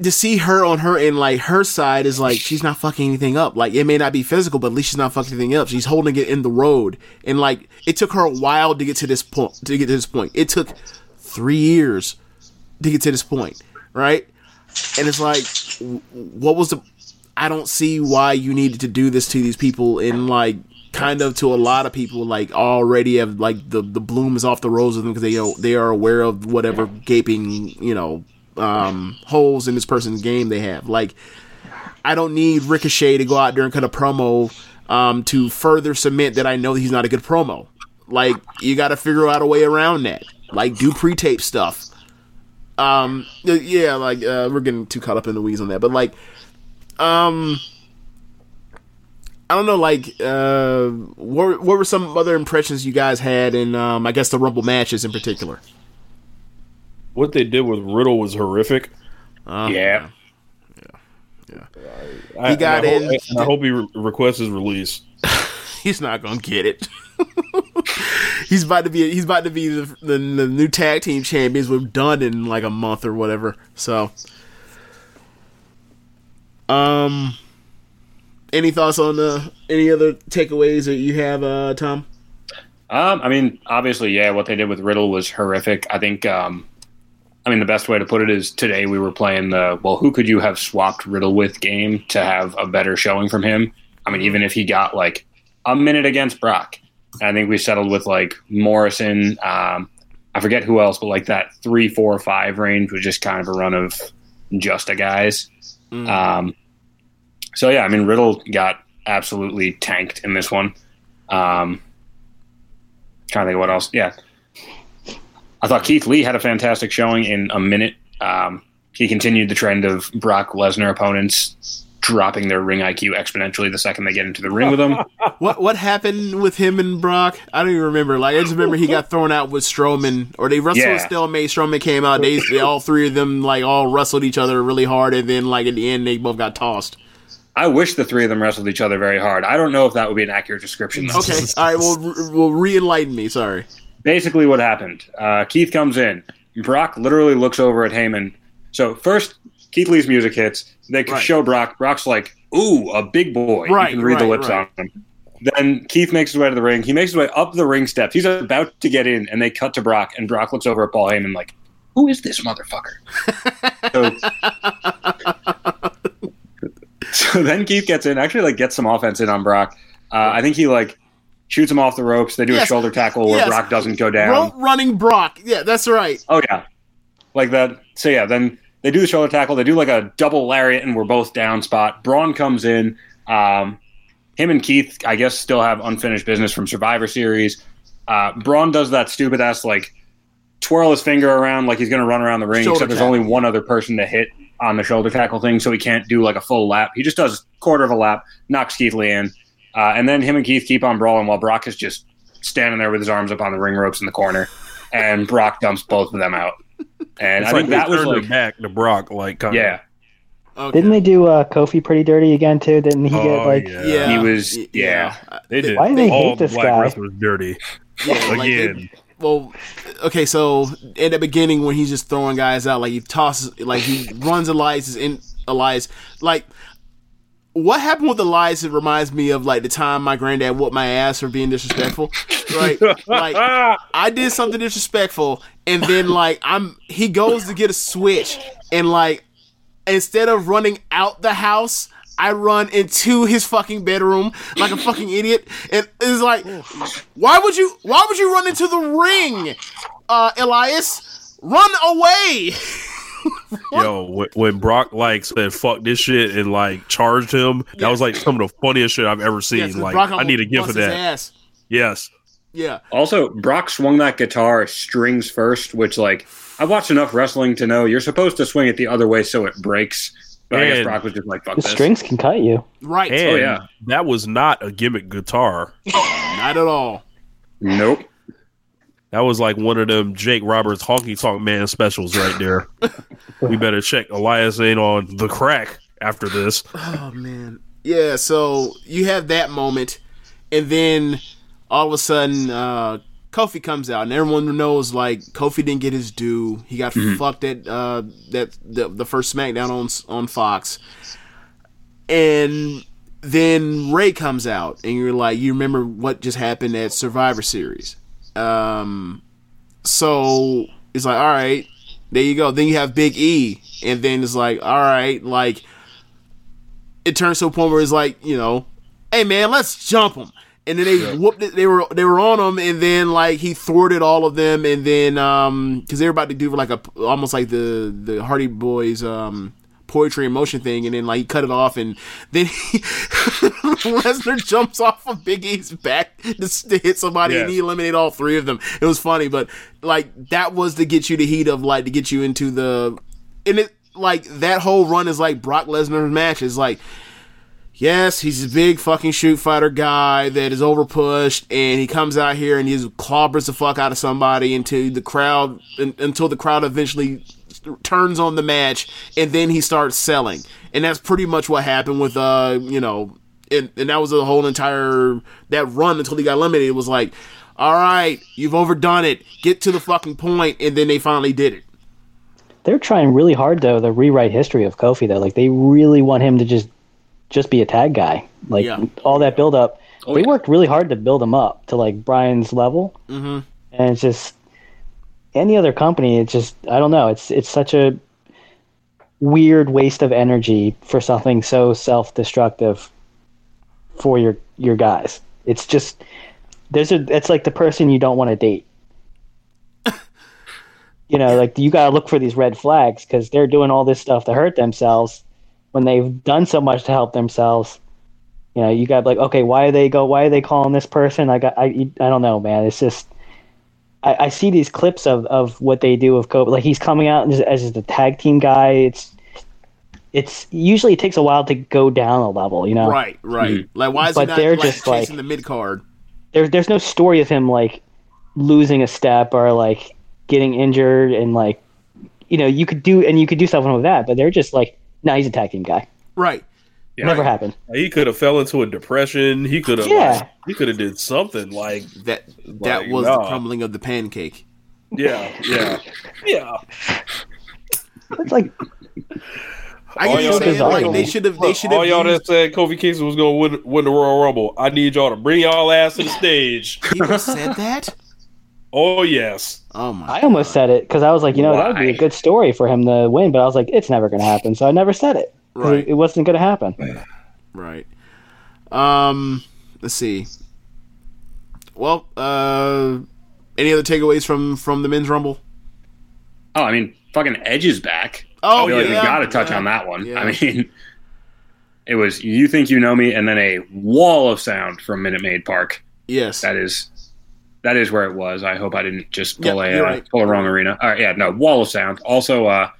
to see her on her end, like her side is like she's not fucking anything up. Like it may not be physical, but at least she's not fucking anything up. She's holding it in the road, and like it took her a while to get to this point. To get to this point, it took three years to get to this point, right? And it's like, what was the? I don't see why you needed to do this to these people, and like kind of to a lot of people, like already have like the the bloom is off the rose of them because they know they are aware of whatever gaping you know um holes in this person's game they have. Like, I don't need Ricochet to go out there and cut a promo um to further cement that I know that he's not a good promo. Like, you got to figure out a way around that. Like, do pre-tape stuff. Um, yeah, like uh, we're getting too caught up in the weeds on that, but like, um. I don't know, like, uh, what, what were some other impressions you guys had in, um, I guess, the Rumble matches in particular? What they did with Riddle was horrific. Uh, yeah. Yeah. I, He got and I in- Hope, and I hope he re- requests his release. He's not gonna get it. he's about to be he's about to be the, the, the new tag team champions. We're done in like a month or whatever. So, um, any thoughts on uh, any other takeaways that you have, uh, Tom? Um, I mean, obviously, yeah, what they did with Riddle was horrific. I think, um, I mean, the best way to put it is today we were playing the, well, who could you have swapped Riddle with game to have a better showing from him? I mean, even if he got like a minute against Brock, and I think we settled with like Morrison. Um, I forget who else, but like that three, four, five range was just kind of a run of just a guys. Um, so yeah, I mean, Riddle got absolutely tanked in this one. Um, trying to think of what else. Yeah, I thought Keith Lee had a fantastic showing in a minute. Um, he continued the trend of Brock Lesnar opponents dropping their ring IQ exponentially the second they get into the ring with him. What what happened with him and Brock? I don't even remember. Like I just remember he got thrown out with Strowman, or they wrestled Yeah. with stalemate. Strowman came out. They, they all three of them like all wrestled each other really hard, and then like at the end they both got tossed. I wish the three of them wrestled each other very hard. I don't know if that would be an accurate description. Though. Okay, all right. Well, re- well, re-enlighten me. Sorry. Basically what happened. Uh, Keith comes in. Brock literally looks over at Heyman. So first, Keith Lee's music hits. They Right. show Brock. Brock's like, "Ooh, a big boy." Right, you can read the lips right. on him. Then Keith makes his way to the ring. He makes his way up the ring steps. He's about to get in, and they cut to Brock. And Brock looks over at Paul Heyman like, "Who is this motherfucker?" so, so then Keith gets in. Actually, like gets some offense in on Brock. Uh, I think he like shoots him off the ropes. They do a shoulder tackle where Yes. Brock doesn't go down. Rope running Brock. Yeah, that's right. Oh yeah, like that. So yeah, then they do the shoulder tackle. They do like a double lariat, and we're both down spot. Braun comes in. Um, him and Keith, I guess, still have unfinished business from Survivor Series. Uh, Braun does that stupid ass like twirl his finger around like he's going to run around the ring. Shoulder Except there's only one other person to hit on the shoulder tackle thing, so he can't do like a full lap. He just does quarter of a lap, knocks Keith Lee in, uh, and then him and Keith keep on brawling while Brock is just standing there with his arms up on the ring ropes in the corner, and Brock dumps both of them out. And It's I like think that was turned like, it back to Brock, like kind yeah, Okay. Didn't they do uh, Kofi pretty dirty again too? Didn't he get Oh, like? yeah. Yeah, he was, y- yeah. They did Why do they all hate this the black guy? wrestlers dirty Yeah, like, again. well, okay, so in the beginning when he's just throwing guys out, like he tosses, like he runs Elias in Elias, like what happened with Elias? It reminds me of like the time my granddad whooped my ass for being disrespectful, right? like I did something disrespectful, and then like I'm he goes to get a switch, and like instead of running out the house. I run into his fucking bedroom like a fucking idiot, and it's like, why would you? Why would you run into the ring, uh, Elias? Run away! Yo, when, when Brock like said "fuck this shit" and like charged him, that was like some of the funniest shit I've ever seen. Yes, like, Brock I need a gift for that. Ass. Yes, Yeah, Also, Brock swung that guitar strings first, which like I've watched enough wrestling to know you're supposed to swing it the other way so it breaks. But I guess And- Brock was just like, "Fuck The this." strings can cut you. right. and Oh, yeah. that was not a gimmick guitar. Not at all. Nope. That was like one of them Jake Roberts honky tonk man specials right there. we better check Elias ain't on the crack after this. Oh man. Yeah, so you have that moment and then all of a sudden uh Kofi comes out, and everyone knows like Kofi didn't get his due. He got fucked at uh, that the, the first SmackDown on on Fox, and then Ray comes out, and you're like, you remember what just happened at Survivor Series. Um, so it's like, all right, there you go. Then you have Big E, and then it's like, all right, like it turns to a point where it's like, you know, hey man, let's jump him. And then they whooped it. They were they were on him, and then like he thwarted all of them, and then um because they were about to do like a almost like the the Hardy Boys um poetry and motion thing, and then like he cut it off, and then he, Lesnar jumps off of Big E's back to, to hit somebody, and he eliminated all three of them. It was funny, but like that was to get you the heat of like to get you into the and it like that whole run is like Brock Lesnar's match is like yes he's a big fucking shoot fighter guy that is overpushed and he comes out here and he clobbers the fuck out of somebody until the crowd until the crowd eventually turns on the match and then he starts selling and that's pretty much what happened with uh you know and, and that was the whole entire that run until he got eliminated it was like all right you've overdone it get to the fucking point and then they finally did it They're trying really hard though to rewrite history of Kofi though. Like they really want him to just just be a tag guy. Like Yeah. all that build up. Oh, they yeah. worked really hard to build him up to like Bryan's level. Mm-hmm. And it's just any other company. It's just I don't know. It's it's such a weird waste of energy for something so self destructive for your your guys. It's just there's a it's like the person you don't want to date. you know, like you got to look for these red flags because they're doing all this stuff to hurt themselves when they've done so much to help themselves. You know, you got like, okay, why are they go? Why are they calling this person? I got, I, I don't know, man. It's just, I, I see these clips of of what they do with Kofi. Like he's coming out as, as the tag team guy. It's, it's usually it takes a while to go down a level. You know, Right, right. Mm-hmm. Like, why is But he not they're like, just, like- chasing the mid card? there's there's no story of him like losing a step or like getting injured and like you know you could do and you could do something with that but they're just like no he's a tag team guy Right. Never happened He could have fell into a depression. He could have. Yeah. he could have did something like. That that Like, was the crumbling of the pancake. Yeah, yeah, yeah. it's like I All get y'all saying like they should have they should have all y'all used, that said Kofi Kingston was going to win, win the Royal Rumble, I need y'all to bring y'all ass to the stage. people said that. Oh yes, Oh my! I almost said it because I was like you know that would be a good story for him to win but I was like it's never gonna happen so I never said it 'Cause Right. it, it wasn't gonna happen Right. Um. Let's see. Well, uh, any other takeaways from from the men's rumble? Oh, I mean, fucking Edge is back. Oh, I feel like yeah, we got to touch yeah, on that one. yeah. I mean, it was "You Think You Know Me" and then a wall of sound from Minute Maid Park. Yes. That is, that is where it was. I hope I didn't just pull Yeah, a you're uh, right. pull a wrong arena. All right, yeah, no wall of sound. Also, uh,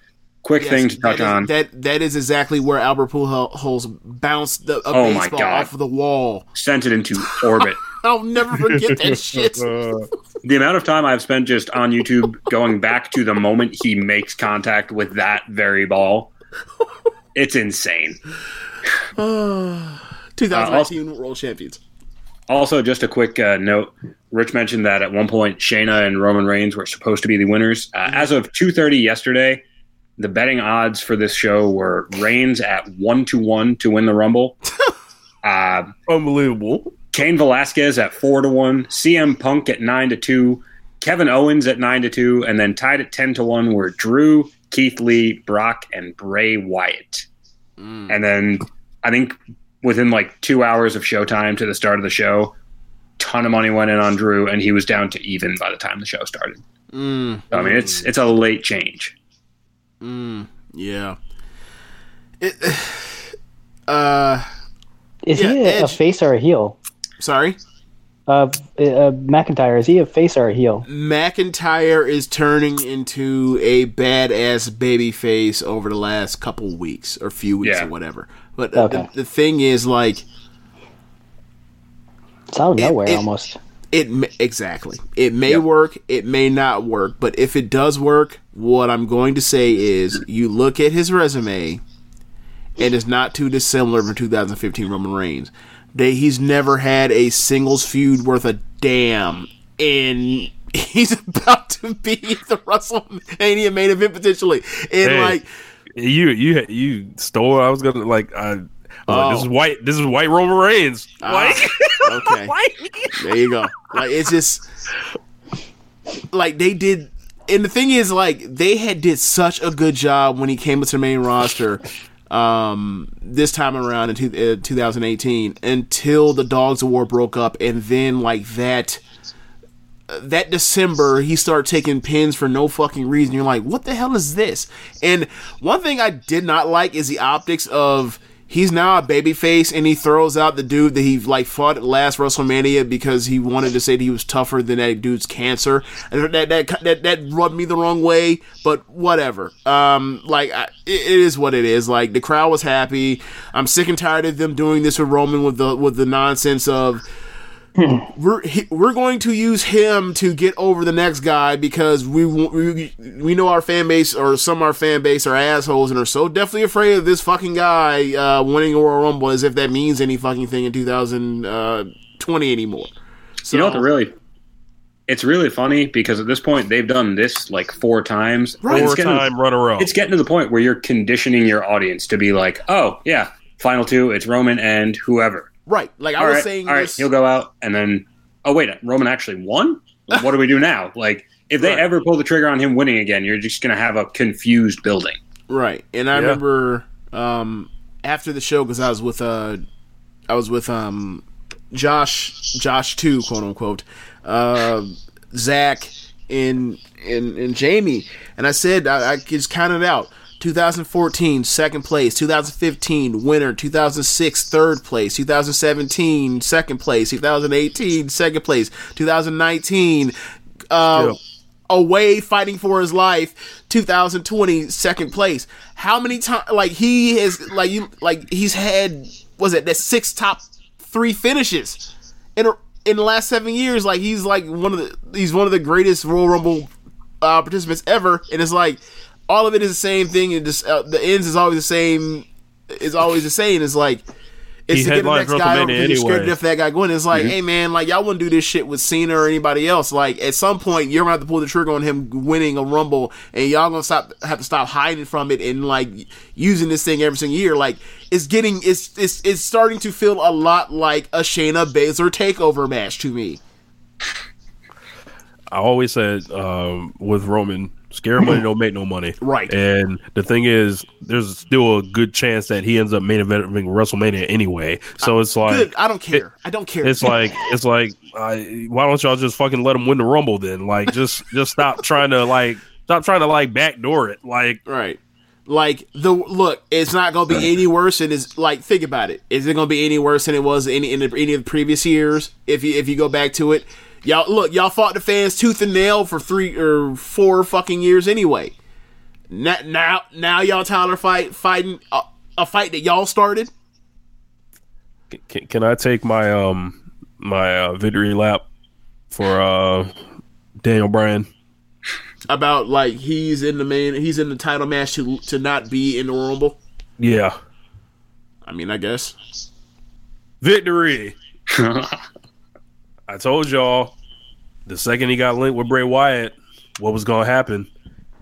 quick Yes, thing to touch that is, on. that that is exactly where Albert Pujols bounced the, a Oh baseball off of the wall. sent it into orbit. I'll never forget that shit. the amount of time I've spent just on YouTube going back to the moment he makes contact with that very ball, it's insane. 2019 World Champions. Also, just a quick uh, note: Rich mentioned that at one point Shayna and Roman Reigns were supposed to be the winners. Uh, as of two thirty yesterday, the betting odds for this show were Reigns at one to one to win the Rumble. uh, unbelievable. Cain Velasquez at four to one, CM Punk at nine to two, Kevin Owens at nine to two, and then tied at ten to one were Drew, Keith Lee, Brock, and Bray Wyatt. And then I think within like two hours of showtime to the start of the show, ton of money went in on Drew, and he was down to even by the time the show started. Mm, So, I mean, it's it's a late change. Yeah. It, uh, is Yeah, he a, a face or a heel sorry. uh, uh McIntyre is he a face or a heel McIntyre is turning into a badass baby face over the last couple weeks or few weeks Yeah. or whatever. But uh, Okay. the, the thing is, like, it's out of It- nowhere it- almost it exactly. It may work. It may not work. But if it does work, what I'm going to say is, you look at his resume, and it's not too dissimilar from 2015 Roman Reigns. They, he's never had a singles feud worth a damn and he's about to be the WrestleMania main event potentially. And Hey, like, you you you stole. I was gonna like. I, Was like, this Oh. is white. This is white Roman Reigns. Ah, Like, okay, there you go. Like it's just like they did. And the thing is, like they had did such a good job when he came into the main roster. Um, this time around in two, uh, 2018, until the Dogs of War broke up, and then like that that December, he started taking pins for no fucking reason. You're like, what the hell is this? And one thing I did not like is the optics of he's now a babyface and he throws out the dude that he like fought at last WrestleMania because he wanted to say that he was tougher than that dude's cancer. And that that that, that rubbed me the wrong way, but whatever. Um, like I, it, it is what it is. Like the crowd was happy. I'm sick and tired of them doing this with Roman with the with the nonsense of we're he- we're going to use him to get over the next guy because we we we know our fan base or some of our fan base are assholes and are so definitely afraid of this fucking guy uh, winning a Royal Rumble as if that means any fucking thing in 2020 anymore. So, you know what? Really, it's really funny because at this point they've done this like four times. Right. It's four getting- time runner up. It's getting to the point where you're conditioning your audience to be like, oh yeah, final two, it's Roman and whoever. Right? Like I All was right, saying, all right, this, he'll go out and then, oh wait, Roman actually won. what do we do now? Like, if they Right. ever pull the trigger on him winning again, you're just gonna have a confused building. Right. And I Yeah. remember um, after the show because I was with uh, I was with um, Josh Josh too quote unquote uh, Zach and and and Jamie and I said I, I just counted out. 2014 second place. 2015 winner. 2006 third place. 2017 second place. 2018 second place. 2019 uh, Yeah. away fighting for his life. 2020 second place. How many times like he has like you like he's had was it that six top three finishes in a, in the last seven years? Like he's like one of the he's one of the greatest royal rumble uh, participants ever. And it's like all of it is the same thing and just uh, the ends is always the same is always the same it's like it's He to get the next guy over WrestleMania because you're scared anyway. enough for that guy going. It's like, hey man, like y'all wouldn't do this shit with Cena or anybody else. Like at some point, you're gonna have to pull the trigger on him winning a Rumble, and y'all gonna stop have to stop hiding from it and like using this thing every single year. Like it's getting it's it's it's starting to feel a lot like a Shayna Baszler takeover match to me. I always said um, with Roman, scare money don't make no money. Right. And the thing is, there's still a good chance that he ends up main eventing WrestleMania anyway. So it's like Good, I don't care. I don't care. it's like it's like why don't y'all just fucking let him win the Rumble then? Like just just stop trying to like stop trying to like backdoor it. Like Right. Like the look, it's not gonna be any worse than is like think about it. Is it gonna be any worse than it was in in the, any of the previous years? If you if you go back to it, y'all look, y'all fought the fans tooth and nail for three or four fucking years anyway. Now now, now y'all Tyler fight fighting a, a fight that y'all started. can, can I take my um my uh, victory lap for uh Daniel Bryan? About like he's in the main, he's in the title match to to not be in the Rumble. Yeah. I mean, I guess. Victory. I told y'all the second he got linked with Bray Wyatt, what was going to happen.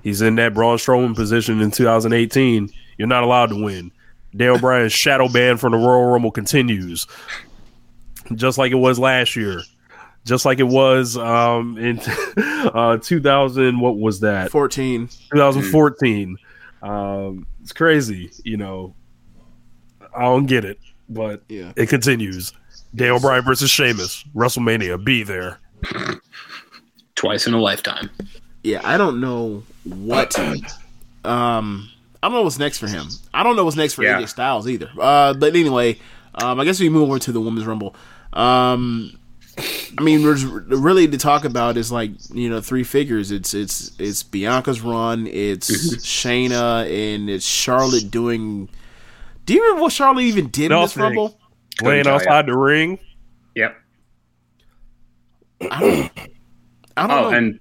He's in that Braun Strowman position in 2018. You're not allowed to win. Daniel Bryan's shadow ban from the Royal Rumble continues, just like it was last year, just like it was um, in uh, 2000. What was that? 14. 2014. Um, it's crazy, you know. I don't get it, but Yeah. it continues. Daniel Bryan versus Sheamus, WrestleMania. Be there. Twice in a lifetime. yeah, I don't know what. Um, I don't know what's next for him. I don't know what's next for Yeah. AJ Styles either. Uh, but anyway, um, I guess we move over to the women's rumble. Um, I mean, there's really to talk about is like you know three figures. It's it's it's Bianca's run. It's Shayna and it's Charlotte doing. Do you remember what Charlotte even did in this rumble? Laying tell ya. outside the ring. Yep. I don't. I don't Oh, know. and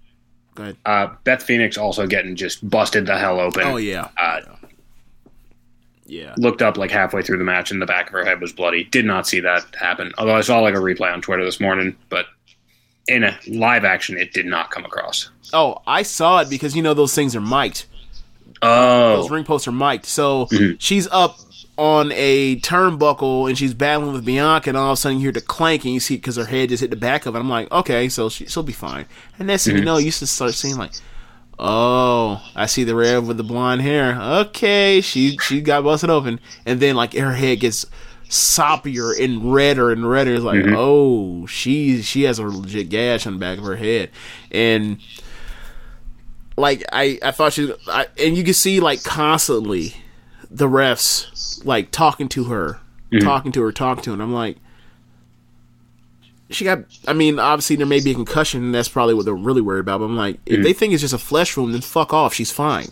Go ahead. uh, Beth Phoenix also getting just busted the hell open. Oh yeah, Uh, yeah. looked up like halfway through the match and the back of her head was bloody. Did not see that happen. Although I saw like a replay on Twitter this morning, but in a live action, it did not come across. Oh, I saw it because you know those things are mic'd. Oh, Those ring posts are mic'd. So Mhm. she's up on a turnbuckle and she's battling with Bianca, and all of a sudden you hear the clank and you see because her head just hit the back of it. I'm like, okay, so she, she'll be fine. And next thing you Mhm. know, you just start seeing like, oh, I see the red with the blonde hair. Okay, she she got busted open, and then like her head gets soppier and redder and redder. It's like, Mhm. oh, she she has a legit gash on the back of her head, and like I I thought she I, and you can see like constantly the refs like talking to her, Mhm. talking to her, talking to her. And I'm like, she got. I mean, obviously there may be a concussion, and that's probably what they're really worried about. But I'm like, if Mhm. they think it's just a flesh wound, then fuck off. She's fine.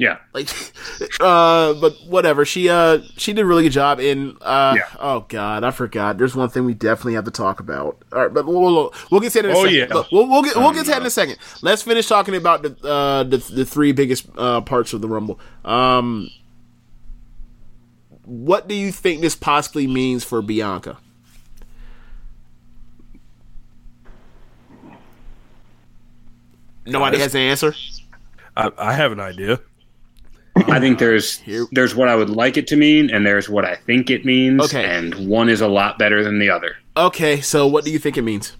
yeah. Like, uh, but whatever. She uh she did a really good job. And uh, Yeah. oh god, I forgot. There's one thing we definitely have to talk about. All right, but we'll we'll, we'll get to that in a Oh, second. yeah. Look, we'll we'll get we'll get to that in a second. Let's finish talking about the uh the the three biggest uh parts of the rumble. Um, what do you think this possibly means for Bianca? Nobody has an answer. I, I have an idea. I think there's Here- there's what I would like it to mean, and there's what I think it means. Okay. and one is a lot better than the other. Okay, so what do you think it means?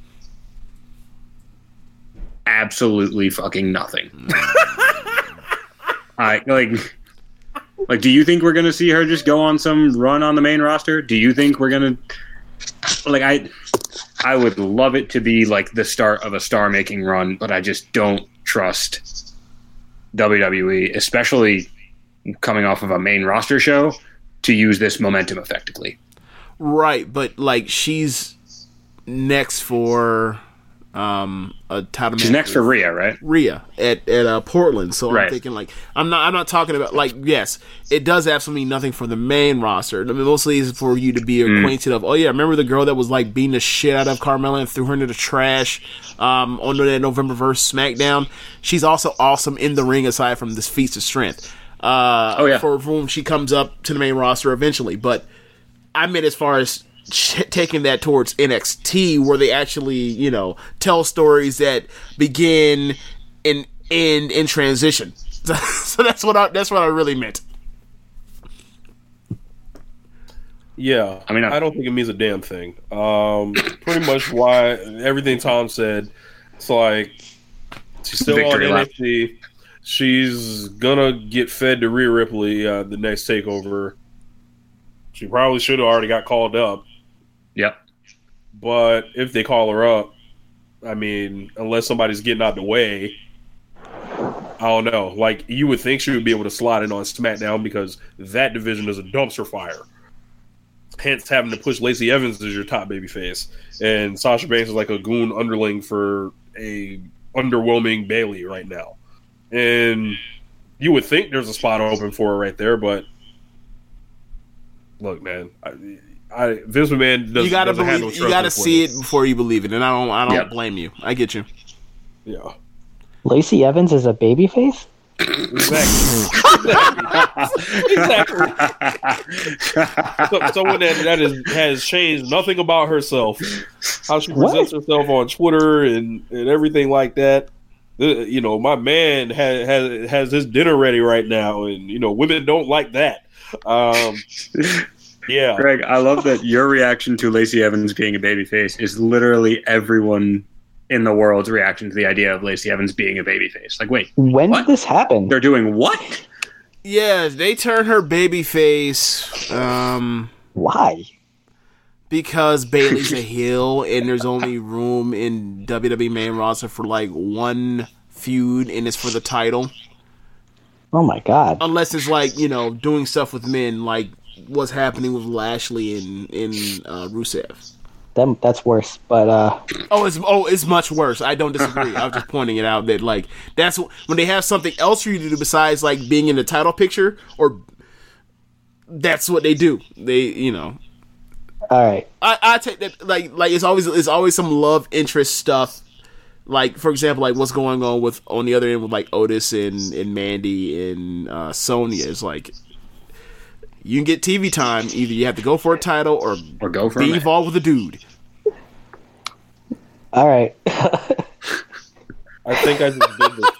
Absolutely fucking nothing. I like. Like, do you think we're gonna see her just go on some run on the main roster? Do you think we're gonna like I? I would love it to be like the start of a star-making run, but I just don't trust WWE, especially coming off of a main roster show, to use this momentum effectively. Right, but like she's next for um a title She's match next for Rhea, right? Rhea at at uh, Portland. So I'm thinking like I'm not I'm not talking about like yes, it does absolutely nothing for the main roster. I mean, mostly is for you to be Mm. acquainted of. Oh yeah, remember the girl that was like beating the shit out of Carmella and threw her into the trash um on that November verse SmackDown. She's also awesome in the ring aside from this feats of strength. Uh, Oh, yeah. for, for whom she comes up to the main roster eventually, but. I meant as far as taking that towards NXT, where they actually, you know, tell stories that begin and end in transition. So, that's what I that's what I really meant. Yeah, I mean, I- I don't think it means a damn thing. Um, pretty much why everything Tom said. It's like she's still Victory on lap. NXT. She's gonna get fed to Rhea Ripley uh, the next takeover. She probably should have already got called up, Yep. but if they call her up, I mean, unless somebody's getting out the way, I don't know. Like you would think she would be able to slot in on SmackDown because that division is a dumpster fire. Hence, having to push Lacey Evans as your top babyface, and Sasha Banks is like a goon underling for a underwhelming Bayley right now. And you would think there's a spot open for her right there, but look, man, I, I Vince McMahon does, you gotta doesn't have no believe, you gotta see it before you believe it, and I don't I don't Yep. blame you. I get you. Yeah, Lacey Evans is a babyface? exactly. so, someone that that is, has changed nothing about herself, how she What? presents herself on Twitter and, and everything like that. You know, my man has, has has his dinner ready right now, and you know, women don't like that. Um, yeah, Greg, I love that your reaction to Lacey Evans being a babyface is literally everyone in the world's reaction to the idea of Lacey Evans being a babyface. Like, wait, When What? did this happen? they're doing what? Yeah, they turn her baby face um, Why? because Bayley's a heel, and there's only room in WWE main roster for like one feud, and it's for the title. Oh my god. unless it's like you know doing stuff with men like what's happening with Lashley and in uh, Rusev. Them that's worse. But uh Oh, it's oh, it's much worse. I don't disagree. I was just pointing it out that like that's when they have something else for you to do besides like being in the title picture, or that's what they do. They you know alright. I, I take that like like it's always it's always some love interest stuff. Like for example, like what's going on with on the other end with like Otis and and Mandy and uh, Sonya is like you can get TV time. Either you have to go for a title or Or go for be a match. involved with a dude. All right. I think I just did the,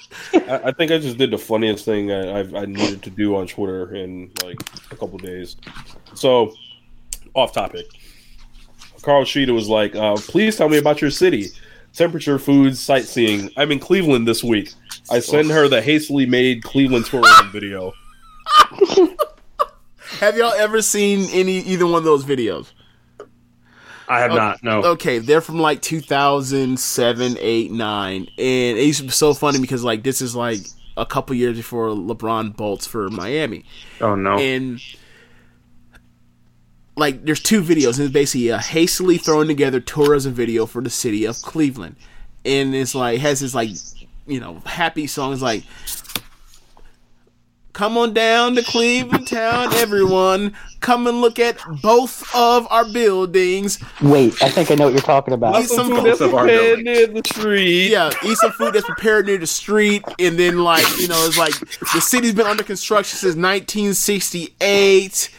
I, I think I just did the funniest thing I, I've, I needed to do on Twitter in like a couple days. So, off topic. Carl Sheeta was like, uh, "Please tell me about your city, temperature, foods, sightseeing. I'm in Cleveland this week. I send her the hastily made Cleveland tourism video. Have y'all ever seen any either one of those videos? I have not. No. Okay, they're from like 2007, 8, 9. And it used to be so funny because like this is like a couple years before LeBron bolts for Miami. Oh no. And like there's two videos and it's basically a hastily thrown together tourism video for the city of Cleveland. And it's like has this like you know, happy songs like Come on down to Cleveland town, everyone. Come and look at both of our buildings. Wait, I think I know what you're talking about. Eat some Food food. that's prepared near the street. Yeah, eat some food that's prepared near the street, and then like you know, it's like the city's been under construction since 1968.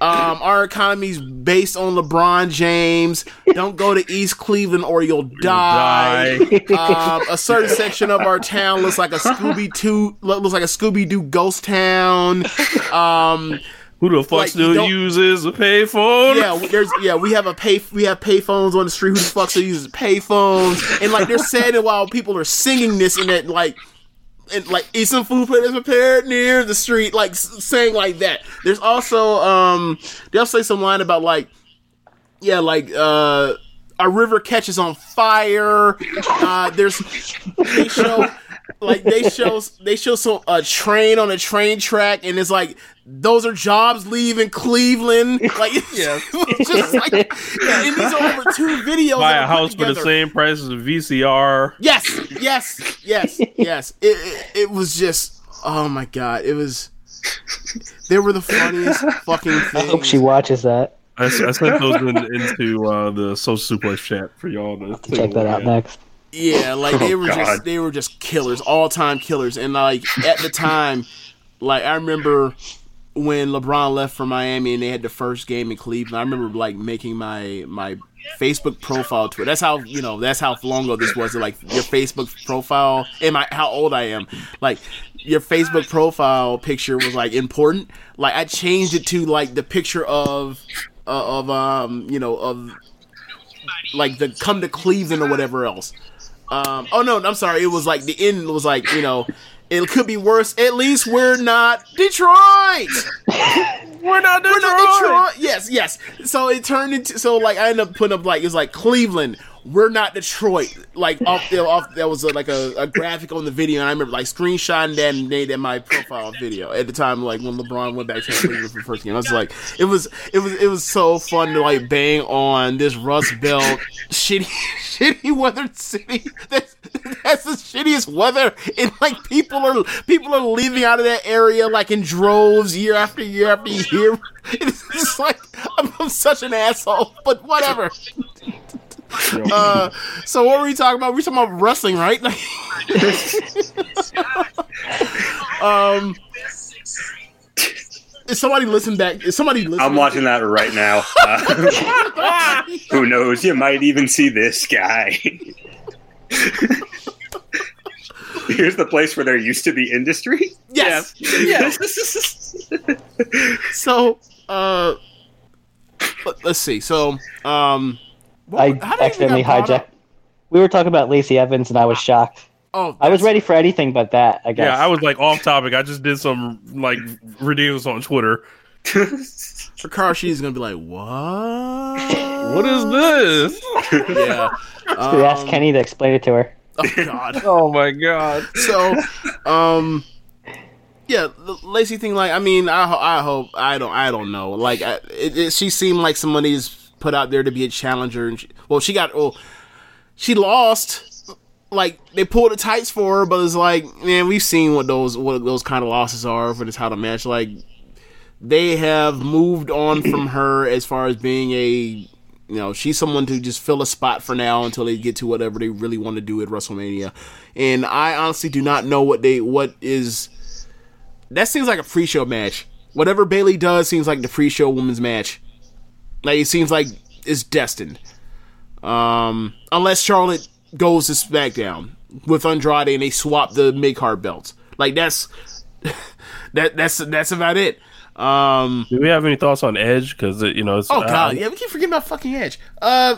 Um, our economy's based on LeBron James. Don't go to East Cleveland or you'll die. um, a certain section of our town looks like a Scooby Doo looks like a Scooby Doo ghost town. Um, Who the fuck Like, still uses a payphone? yeah, we- there's yeah, we have a pay we have payphones on the street. Who the fuck still uses payphones? And like they're saying it while people are singing this and that like and like eat some food that's prepared near the street, like saying like that. There's also um they'll say some line about like yeah, like uh our river catches on fire. Uh there's they show like they show they show some a train on a train track and it's like those are jobs leaving Cleveland. Like Yeah. just like yeah, and these are over two videos. Buy a are put house for the same price as a VCR. Yes, yes, yes, yes. It, it it was just oh my god, it was. They were the funniest fucking I hope she watches that. I sent those in, into uh, the social suplex chat for y'all to take Check that out next. Yeah, like they Oh, were just they were just killers, all time killers. And like at the time, like I remember when LeBron left for Miami and they had the first game in Cleveland. I remember like making my my Facebook profile to it. That's how you know. That's how long ago this was. Like your Facebook profile and my how old I am. Like your Facebook profile picture was like important. Like I changed it to like the picture of uh, of um you know of like the come to Cleveland or whatever else. Um, oh no, I'm sorry. It was like the end was like you know, it could be worse. At least we're not Detroit. We're not Detroit. We're not Detroit. Yes, yes. So it turned into so like I ended up putting up like it was like Cleveland. We're not Detroit. Like off, there, off that was uh like a, a graphic on the video, and I remember like screenshotting that and made that my profile video at the time. Like when LeBron went back to Cleveland for the first game, I was like, it was it was it was so fun to like bang on this Rust Belt shitty shitty weather city. That's that's the shittiest weather, and like people are people are leaving out of that area like in droves year after year after year. It's like I'm, I'm such an asshole, but whatever. Uh, so what were we talking about? We were talking about wrestling, right? Um, is somebody listen back? Is somebody listening? I'm watching that right now. Uh, who knows? You might even see this guy. Here's the place where there used to be industry. Yes. Yes. So, uh, let- let's see. So, um, what- I how did it even accidentally get hijacked. up? We were talking about Lacey Evans, and I was shocked. Oh, I was ready for anything but that. I guess. Yeah, I was like off topic. I just did some like ridiculous on Twitter. For Carl, she's gonna be like, "What? What is this? yeah. we asked Um, Kenny to explain it to her. Oh God. Oh my god! so um yeah the lacey thing like i mean i, ho- I hope i don't i don't know like I, it, it, she seemed like somebody's put out there to be a challenger and she, well she got well she lost like they pulled the tights for her but it's like man we've seen what those what those kind of losses are for this how to match like they have moved on from her as far as being a you know, she's someone to just fill a spot for now until they get to whatever they really want to do at WrestleMania. And I honestly do not know what they what is. That seems like a pre-show match. Whatever Bayley does seems like the pre-show women's match. Like it seems like it's destined. Um, unless Charlotte goes to SmackDown with Andrade and they swap the mid card belts. Like that's that that's that's about it. Um, Do we have any thoughts on Edge? Because you know, it's, oh uh, god, yeah, we keep forgetting about fucking Edge. Uh,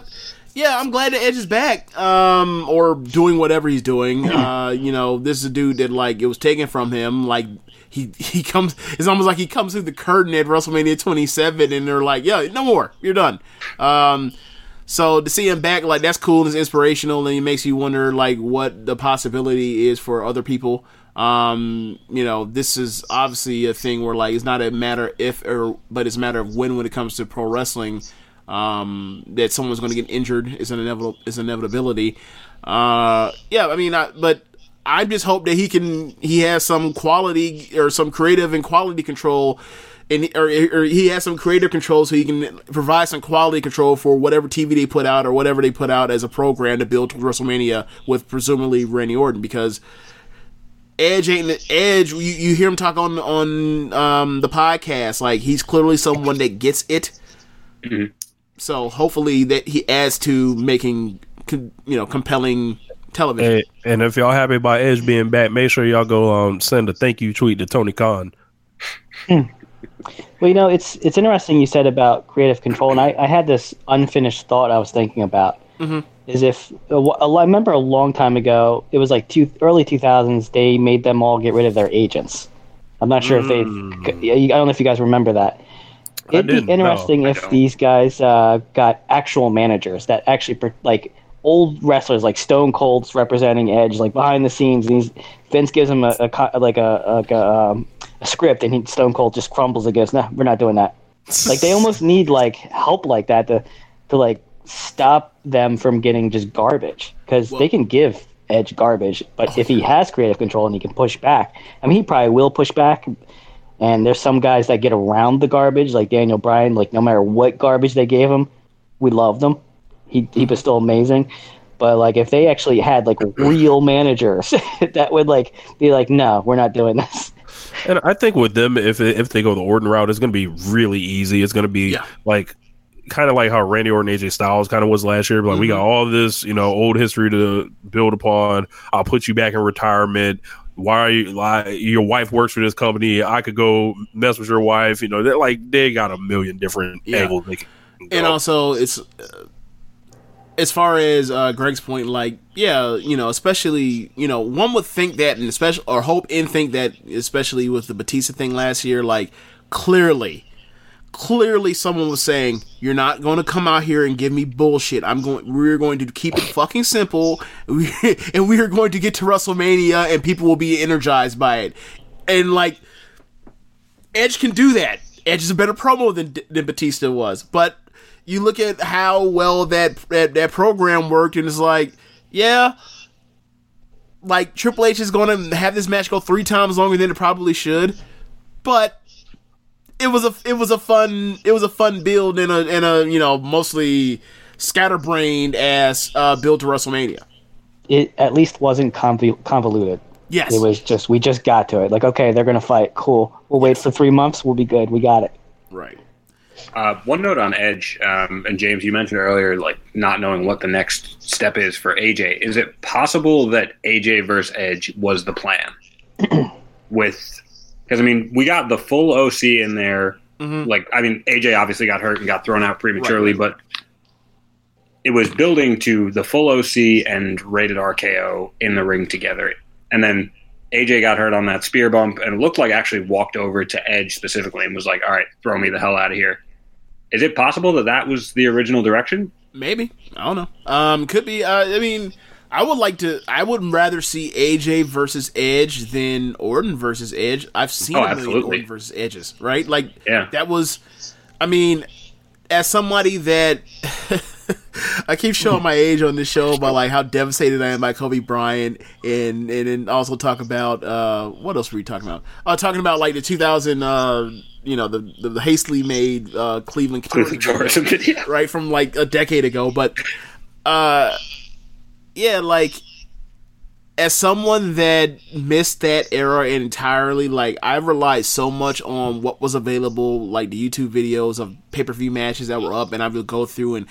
yeah, I'm glad that Edge is back. Um, or doing whatever he's doing. Uh, you know, this is a dude that like it was taken from him. Like he he comes. It's almost like he comes through the curtain at WrestleMania 27, and they're like, "Yeah, no more. You're done." Um, so to see him back, like that's cool. It's inspirational, and it makes you wonder like what the possibility is for other people. Um, you know, this is obviously a thing where like it's not a matter if or but it's a matter of when when it comes to pro wrestling. Um, that someone's going to get injured is an inevitable is inevitability. Uh, yeah, I mean, I, but I just hope that he can he has some quality or some creative and quality control. And, or, or he has some creative control so he can provide some quality control for whatever TV they put out or whatever they put out as a program to build WrestleMania with presumably Randy Orton because Edge ain't Edge. You, you hear him talk on on um, the podcast like he's clearly someone that gets it. So hopefully that he adds to making you know compelling television. Hey, and if y'all happy about Edge being back, make sure y'all go um send a thank you tweet to Tony Khan. Well, you know, it's it's interesting you said about creative control, and I, I had this unfinished thought I was thinking about. Is if uh, wh- I remember a long time ago, it was like two early two thousands. They made them all get rid of their agents. I'm not sure if they. I don't know if you guys remember that. It'd be interesting I if these guys uh, got actual managers that actually like old wrestlers like Stone Cold's representing Edge, like behind the scenes. And he's, Vince gives him a, a like a like a, um, a script, and he, Stone Cold just crumbles and goes, "No, we're not doing that." like they almost need like help like that to to like stop them from getting just garbage because they can give Edge garbage, but if he has creative control and he can push back, I mean, he probably will push back. And there's some guys that get around the garbage, like Daniel Bryan. Like no matter what garbage they gave him, we love him. He he was still amazing. But like if they actually had like real managers that would like be like, no, we're not doing this. And I think with them, if if they go the Orton route, it's going to be really easy. It's going to be Yeah. like kind of like how Randy Orton, AJ Styles kind of was last year. Like we got all this, you know, old history to build upon. I'll put you back in retirement. Why are you like your wife works for this company? I could go mess with your wife. You know, they're like they got a million different Yeah. angles. They can and also it's uh, as far as uh, Greg's point, like yeah, you know, especially you know, one would think that, and especially or hope and think that, especially with the Batista thing last year, like clearly, clearly someone was saying you're not going to come out here and give me bullshit. I'm going. We're going to keep it fucking simple, and we are going to get to WrestleMania, and people will be energized by it, and like. Edge can do that. Edge is a better promo than than Batista was, but you look at how well that that, that program worked, and it's like, yeah, like Triple H is going to have this match go three times longer than it probably should, but it was a it was a fun it was a fun build and a and a you know mostly scatterbrained ass uh, build to WrestleMania. It at least wasn't conv- convoluted. Yes, It was just we just got to it. Like okay, they're gonna fight. Cool. We'll wait for three months. We'll be good. We got it. right. Uh, one note on Edge, um, and James, you mentioned earlier, like not knowing what the next step is for AJ. Is it possible that AJ versus Edge was the plan? With because I mean, we got the full OC in there. Like I mean, AJ obviously got hurt and got thrown out prematurely, but it was building to the full OC and rated RKO in the ring together, and then. AJ got hurt on that spear bump and it looked like actually walked over to Edge specifically and was like, "All right, throw me the hell out of here." Is it possible that that was the original direction? Maybe I don't know. Um, could be. Uh, I mean, I would like to. I would rather see AJ versus Edge than Orton versus Edge. I've seen Oh, a million. Orton versus Edges, right? Like, Yeah. that was. I mean, as somebody that I keep showing my age on this show about like how devastated I am by Kobe Bryant, and and then also talk about uh, what else were we talking about? Uh, talking about like the 2000. Uh, you know the, the the hastily made uh, Cleveland Cleveland tourism video. right from like a decade ago but uh yeah like as someone that missed that era entirely like i relied so much on what was available like the youtube videos of pay-per-view matches that were up and i would go through and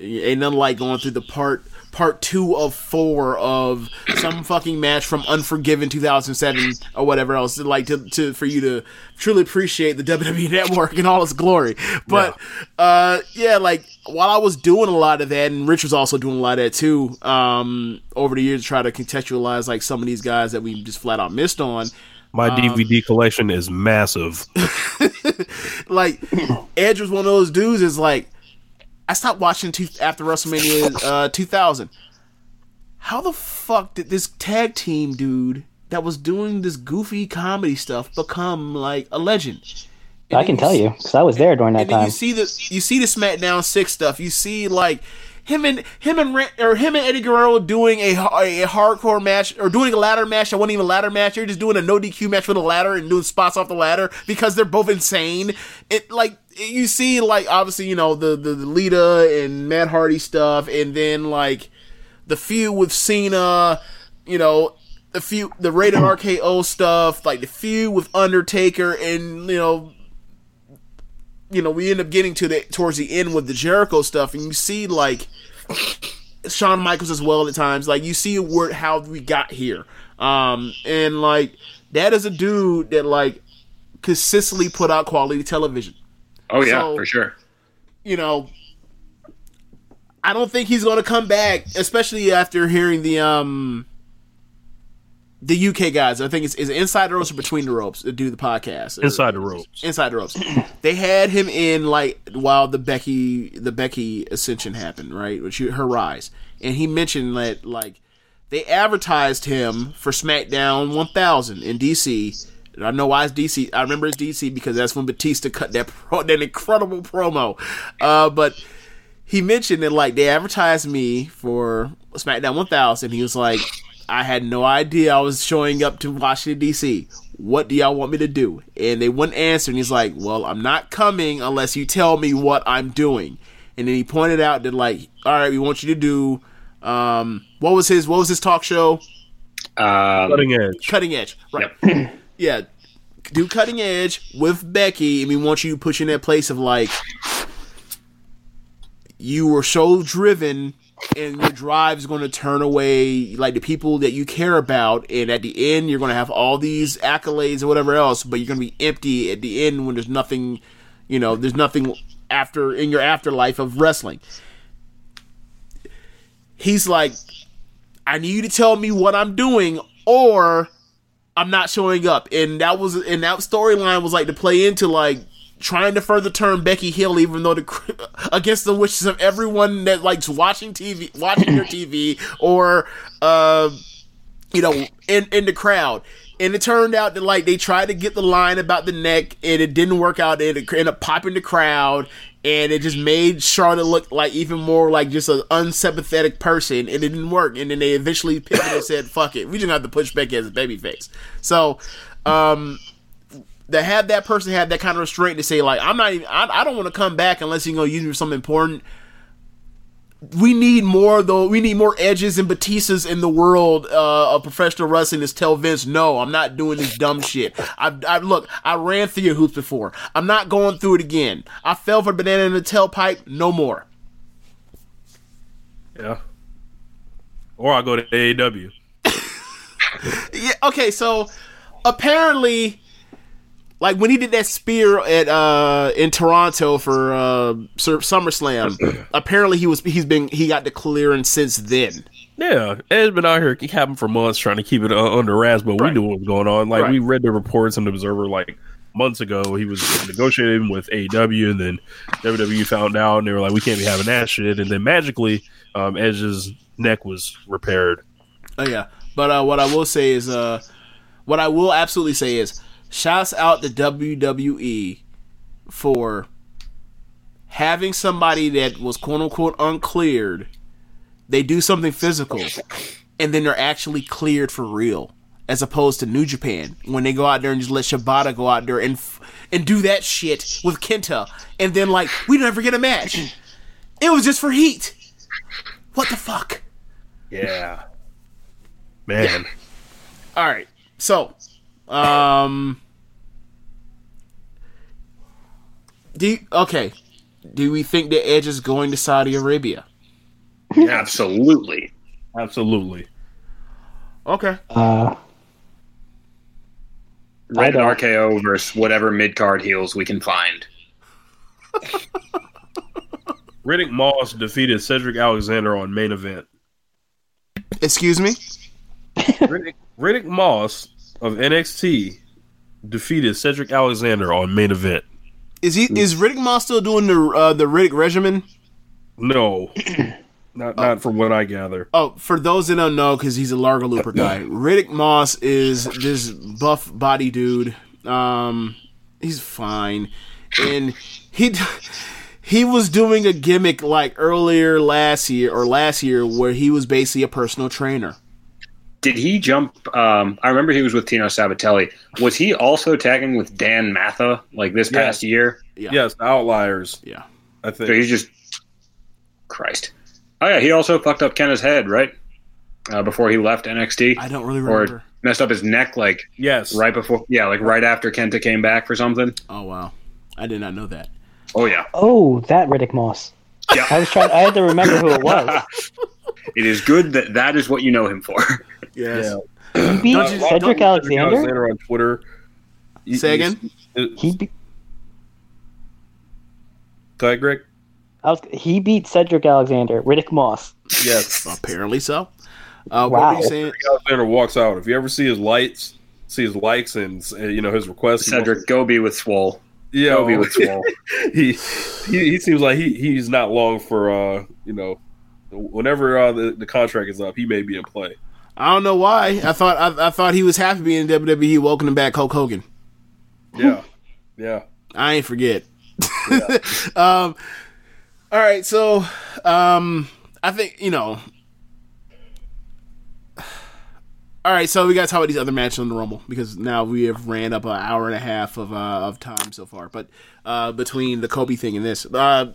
ain't nothing like going through the part part two of four of some fucking match from Unforgiven 2007 or whatever else. Like to, to for you to truly appreciate the WWE Network in all its glory. But uh, yeah, like while I was doing a lot of that, and Rich was also doing a lot of that too. Um, over the years, to try to contextualize like some of these guys that we just flat out missed on. My DVD collection is massive. like Edge was one of those dudes. Is like I stopped watching two, after WrestleMania uh, 2000. How the fuck did this tag team dude that was doing this goofy comedy stuff become like a legend? I can tell you because I was there during that And time. you see the you see the SmackDown Six stuff. You see like him and him and or him and Eddie Guerrero doing a, a, hardcore match or doing a ladder match. that wasn't even a ladder match. They're just doing a no DQ match with a ladder and doing spots off the ladder because they're both insane. It like you see like obviously you know the the, the Lita and Matt Hardy stuff, and then like the feud with Cena. You know the feud the rated RKO stuff, like the feud with Undertaker, and you know you know, we end up getting to the towards the end with the Jericho stuff, and you see like Shawn Michaels as well at times. Like you see where how we got here, um, and like that is a dude that like consistently put out quality television. Oh yeah, So- for sure. You know, I don't think he's going to come back, especially after hearing the um the UK guys. I think it's is inside the ropes or between the ropes to do the podcast. Inside the ropes. Inside the ropes. they had him in like while the Becky the Becky ascension happened, right? Which her rise, and he mentioned that like they advertised him for SmackDown 1000 in DC. And I know why it's DC. I remember it's DC because that's when Batista cut that pro, that incredible promo. Uh, but he mentioned that like they advertised me for SmackDown 1000. He was like, I had no idea I was showing up to Washington D.C. What do y'all want me to do? And they wouldn't answer. And he's like, Well, I'm not coming unless you tell me what I'm doing. And then he pointed out that like, all right, we want you to do. Um, what was his What was his talk show? Um, Cutting edge. Cutting Edge, right? yeah, do Cutting Edge with Becky, and we want you to push in that place of like, you were so driven, and your drive is going to turn away like the people that you care about, and at the end you're going to have all these accolades or whatever else, but you're going to be empty at the end when there's nothing, you know, there's nothing after in your afterlife of wrestling. He's like, I need you to tell me what I'm doing, or I'm not showing up. And that was and that storyline was like to play into like trying to further turn Becky Hill, even though the against the wishes of everyone that likes watching TV, watching their TV, or uh, you know, in in the crowd. And it turned out that like they tried to get the line about the neck, and it didn't work out. And it ended up popping the crowd, and it just made Charlotte look like even more like just an unsympathetic person, and it didn't work. And then they eventually pivoted and said, "Fuck it, we just have to push Becky as a babyface." So, um, to have that person have that kind of restraint to say like, "I'm not even, I, I don't want to come back unless you're gonna use me for something important." We need more though. We need more edges and Batistas in the world uh, of professional wrestling. To tell Vince, no, I'm not doing this dumb shit. I, I look, I ran through your hoops before. I'm not going through it again. I fell for banana in the tailpipe. No more. Yeah. Or I go to AEW. Yeah. Okay. So apparently, like when he did that spear at uh in Toronto for uh SummerSlam, apparently he was he's been he got the clearance since then. Yeah, Ed's been out here having for months trying to keep it uh, under wraps, but we knew what was going on. Like Right. we read the reports in the Observer like months ago. He was negotiating with AEW, and then WWE found out, and they were like, "We can't be having that shit." And then magically, um, Edge's neck was repaired. Oh yeah. But uh, what I will say is, uh, what I will absolutely say is, shouts out to WWE for having somebody that was quote unquote uncleared. They do something physical, and then they're actually cleared for real, as opposed to New Japan when they go out there and just let Shibata go out there and and do that shit with Kenta, and then like we never get a match. It was just for heat. What the fuck? Yeah, man. All right. So, um, do you, okay. Do we think that Edge is going to Saudi Arabia? Absolutely. Absolutely. Okay. Uh, Rated don't. RKO versus whatever mid card heels we can find. Riddick Moss defeated Cedric Alexander on main event. Excuse me. Riddick, Riddick Moss of NXT defeated Cedric Alexander on main event. Is he is Riddick Moss still doing the uh, the Riddick regimen? No, not not from what I gather. Oh, for those that don't know, because he's a Largo Looper guy, Riddick Moss is this buff body dude. Um, he's fine, and he he was doing a gimmick like earlier last year or last year where he was basically a personal trainer. Did he jump? Um, I remember he was with Tino Sabbatelli. Was he also tagging with Dan Matha like this Yeah. past year? Yeah, Yes, the Outliers. yeah. I So think. he's just Christ. Oh yeah, he also fucked up Kenta's head right uh, before he left NXT, I don't really remember. or remember. messed up his neck like Yes. right before. Yeah, like right after Kenta came back for something. Oh wow, I did not know that. Oh yeah, oh, that Riddick Moss. yeah. I was trying. I had to remember who it was. It is good that that is what you know him for. Yes. Yeah. He beat Don't you- Cedric Alexander. Alexander on Twitter. He- Say again? He beat, Go ahead, Greg. I was, he beat Cedric Alexander. Riddick Moss. Yes. Apparently so. Uh, What were Wow. you saying? Alexander walks out. If you ever see his lights, see his likes and uh, you know his requests, he Cedric Gobi with Swole. Yeah, Gobi with Swole. he, he he seems like he he's not long for uh you know whenever uh, the the contract is up, he may be in play. I don't know why. I thought I, I thought he was happy being in WWE. Welcoming back Hulk Hogan. Yeah, yeah. I ain't forget. um, all right, so um, I think you know. All right, so we got to talk about these other matches on the Rumble because now we have ran up an hour and a half of uh, of time so far. But uh, between the Kobe thing and this, uh,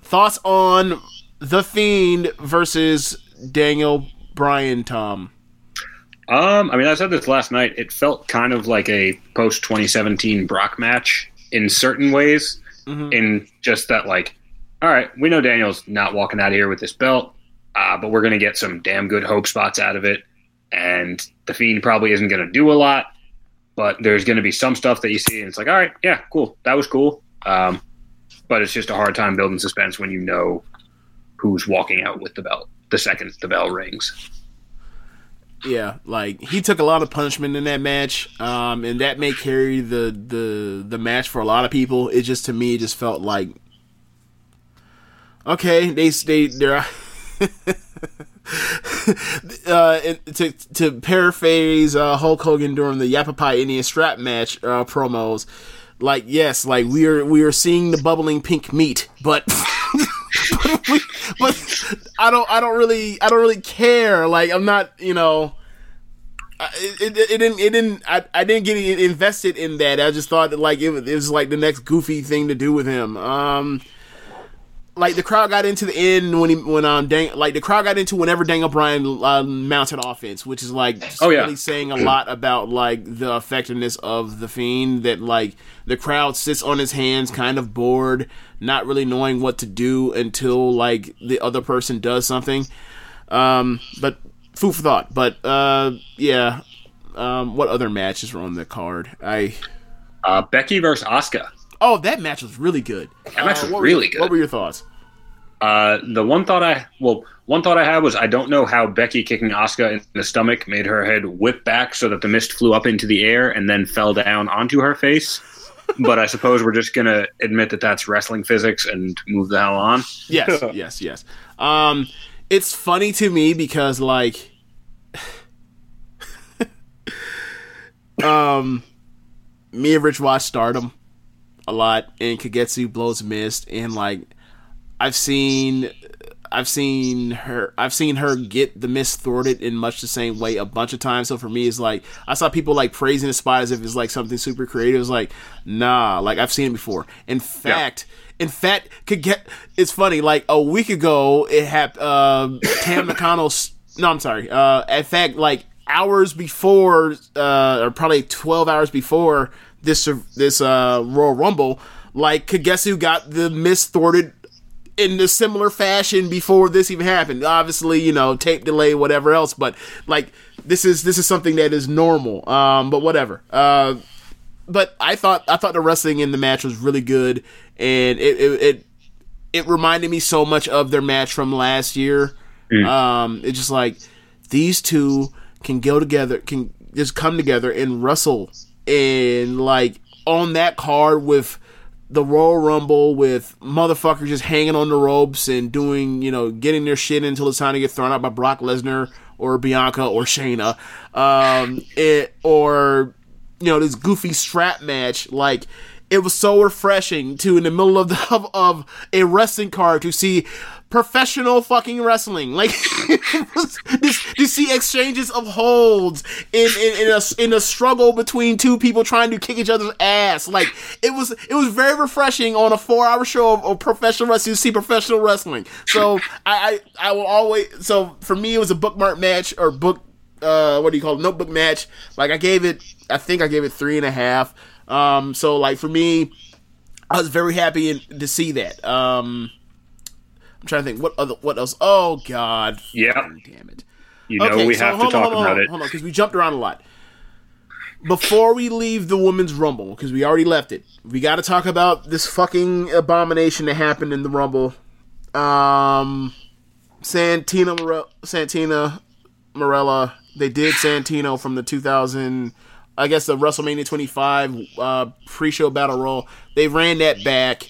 thoughts on the Fiend versus Daniel Bryan? Tom, Um, I mean, I said this last night. It felt kind of like a post 2017 Brock match in certain ways, in just that, like, all right, we know Daniel's not walking out of here with this belt, uh, but we're going to get some damn good hope spots out of it. And the Fiend probably isn't going to do a lot, but there's going to be some stuff that you see, and it's like, all right, yeah, cool. That was cool. Um, but it's just a hard time building suspense when you know who's walking out with the belt the second the bell rings. Yeah, like he took a lot of punishment in that match, um, and that may carry the the the match for a lot of people. It just to me it just felt like okay, they they they're. uh, to to paraphrase uh, Hulk Hogan during the Yappapi Indian strap match uh, promos, like yes, like we are we are seeing the bubbling pink meat, but but, I don't I don't really I don't really care. Like I'm not you know. It, it, it didn't. It didn't. I, I didn't get invested in that. I just thought that like it, it was like the next goofy thing to do with him. Um, like the crowd got into the end when he when um Dang, like the crowd got into whenever Daniel Bryan uh, mounted offense, which is like Oh, yeah. really saying a lot about like the effectiveness of the fiend. That like the crowd sits on his hands, kind of bored, not really knowing what to do until like the other person does something. Um, but food for thought. But uh, yeah. Um, what other matches were on the card? I Uh, Becky versus Asuka. oh, that match was really good. That match Uh, was really good. What were your thoughts? Uh, the one thought I well, one thought I had was I don't know how Becky kicking Asuka in the stomach made her head whip back so that the mist flew up into the air and then fell down onto her face. but I suppose we're just gonna admit that that's wrestling physics and move the hell on. Yes, yes, yes. Um, it's funny to me because like, um, me and Rich watch Stardom a lot, and Kagetsu blows mist, and like, I've seen. I've seen her. I've seen her get the mist thwarted in much the same way a bunch of times. So for me, it's like I saw people like praising the spot as if it's like something super creative. It's like, nah, like I've seen it before. In fact, in fact, could get. It's funny. Like a week ago, it happened. Uh, Tam Nakano's. No, I'm sorry. Uh, in fact, like hours before, uh, or probably 12 hours before this this uh Royal Rumble, like Kagetsu got the mist thwarted in a similar fashion before this even happened. Obviously, you know, tape delay, whatever else, but like this is this is something that is normal. Um, but whatever. Uh, but I thought I thought the wrestling in the match was really good, and it it it, it reminded me so much of their match from last year. Um, it's just like these two can go together, can just come together and wrestle, and like on that card with the Royal Rumble with motherfuckers just hanging on the ropes and doing, you know, getting their shit until it's time to get thrown out by Brock Lesnar or Bianca or Shayna, um, it, or you know this goofy strap match. Like it was so refreshing to in the middle of the of, of a wrestling card to see professional fucking wrestling. Like to, see exchanges of holds in in, in a in a struggle between two people trying to kick each other's ass. Like it was it was very refreshing on a four hour show of, of professional wrestling to see professional wrestling. So I, I I will always so for me it was a bookmark match or book uh what do you call it notebook match. Like I gave it I think I gave it three and a half. Um so like for me I was very happy in, to see that. Um I'm trying to think what other what else. Oh God, Yeah. damn it. You know we have to on, talk hold on, about it. Hold on, because we jumped around a lot. Before we leave the women's rumble, because we already left it, we got to talk about this fucking abomination that happened in the rumble. Um, Santina, More- Santina, Marella. They did Santino from the 2000, I guess the WrestleMania 25 uh, pre-show battle royal. They ran that back.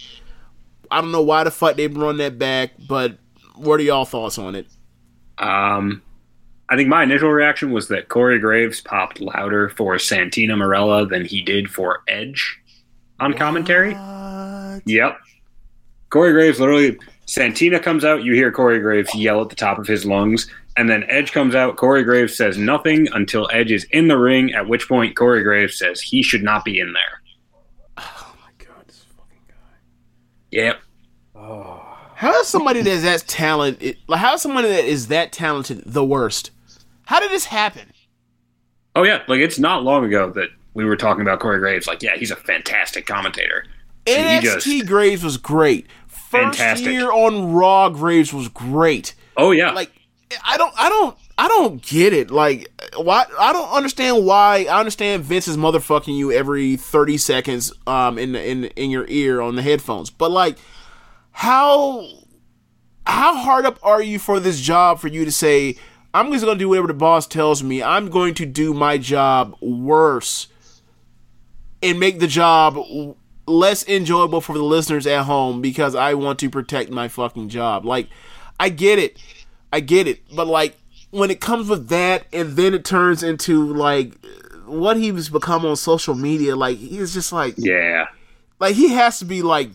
I don't know why the fuck they run that back, but what are y'all thoughts on it? Um, I think my initial reaction was that Corey Graves popped louder for Santina Marella than he did for Edge on commentary. Yep. Corey Graves literally, Santina comes out, you hear Corey Graves yell at the top of his lungs, and then Edge comes out. Corey Graves says nothing until Edge is in the ring, at which point Corey Graves says he should not be in there. Oh my god, this fucking guy. Yep. Oh. How is somebody that's that talented? Like, how is somebody that is that talented the worst? How did this happen? Oh, yeah. Like, it's not long ago that we were talking about Corey Graves. Like, yeah, he's a fantastic commentator. And he NXT Graves was great. First Fantastic. year on Raw, Graves was great. Oh, yeah. Like, I don't, I don't, I don't get it. Like, why? I don't understand why. I understand Vince is motherfucking you every thirty seconds, um, in in in your ear on the headphones. But like, how how hard up are you for this job for you to say i'm just going to do whatever the boss tells me i'm going to do my job worse and make the job less enjoyable for the listeners at home because i want to protect my fucking job like i get it i get it but like when it comes with that and then it turns into like what he's become on social media like he's just like yeah. like he has to be like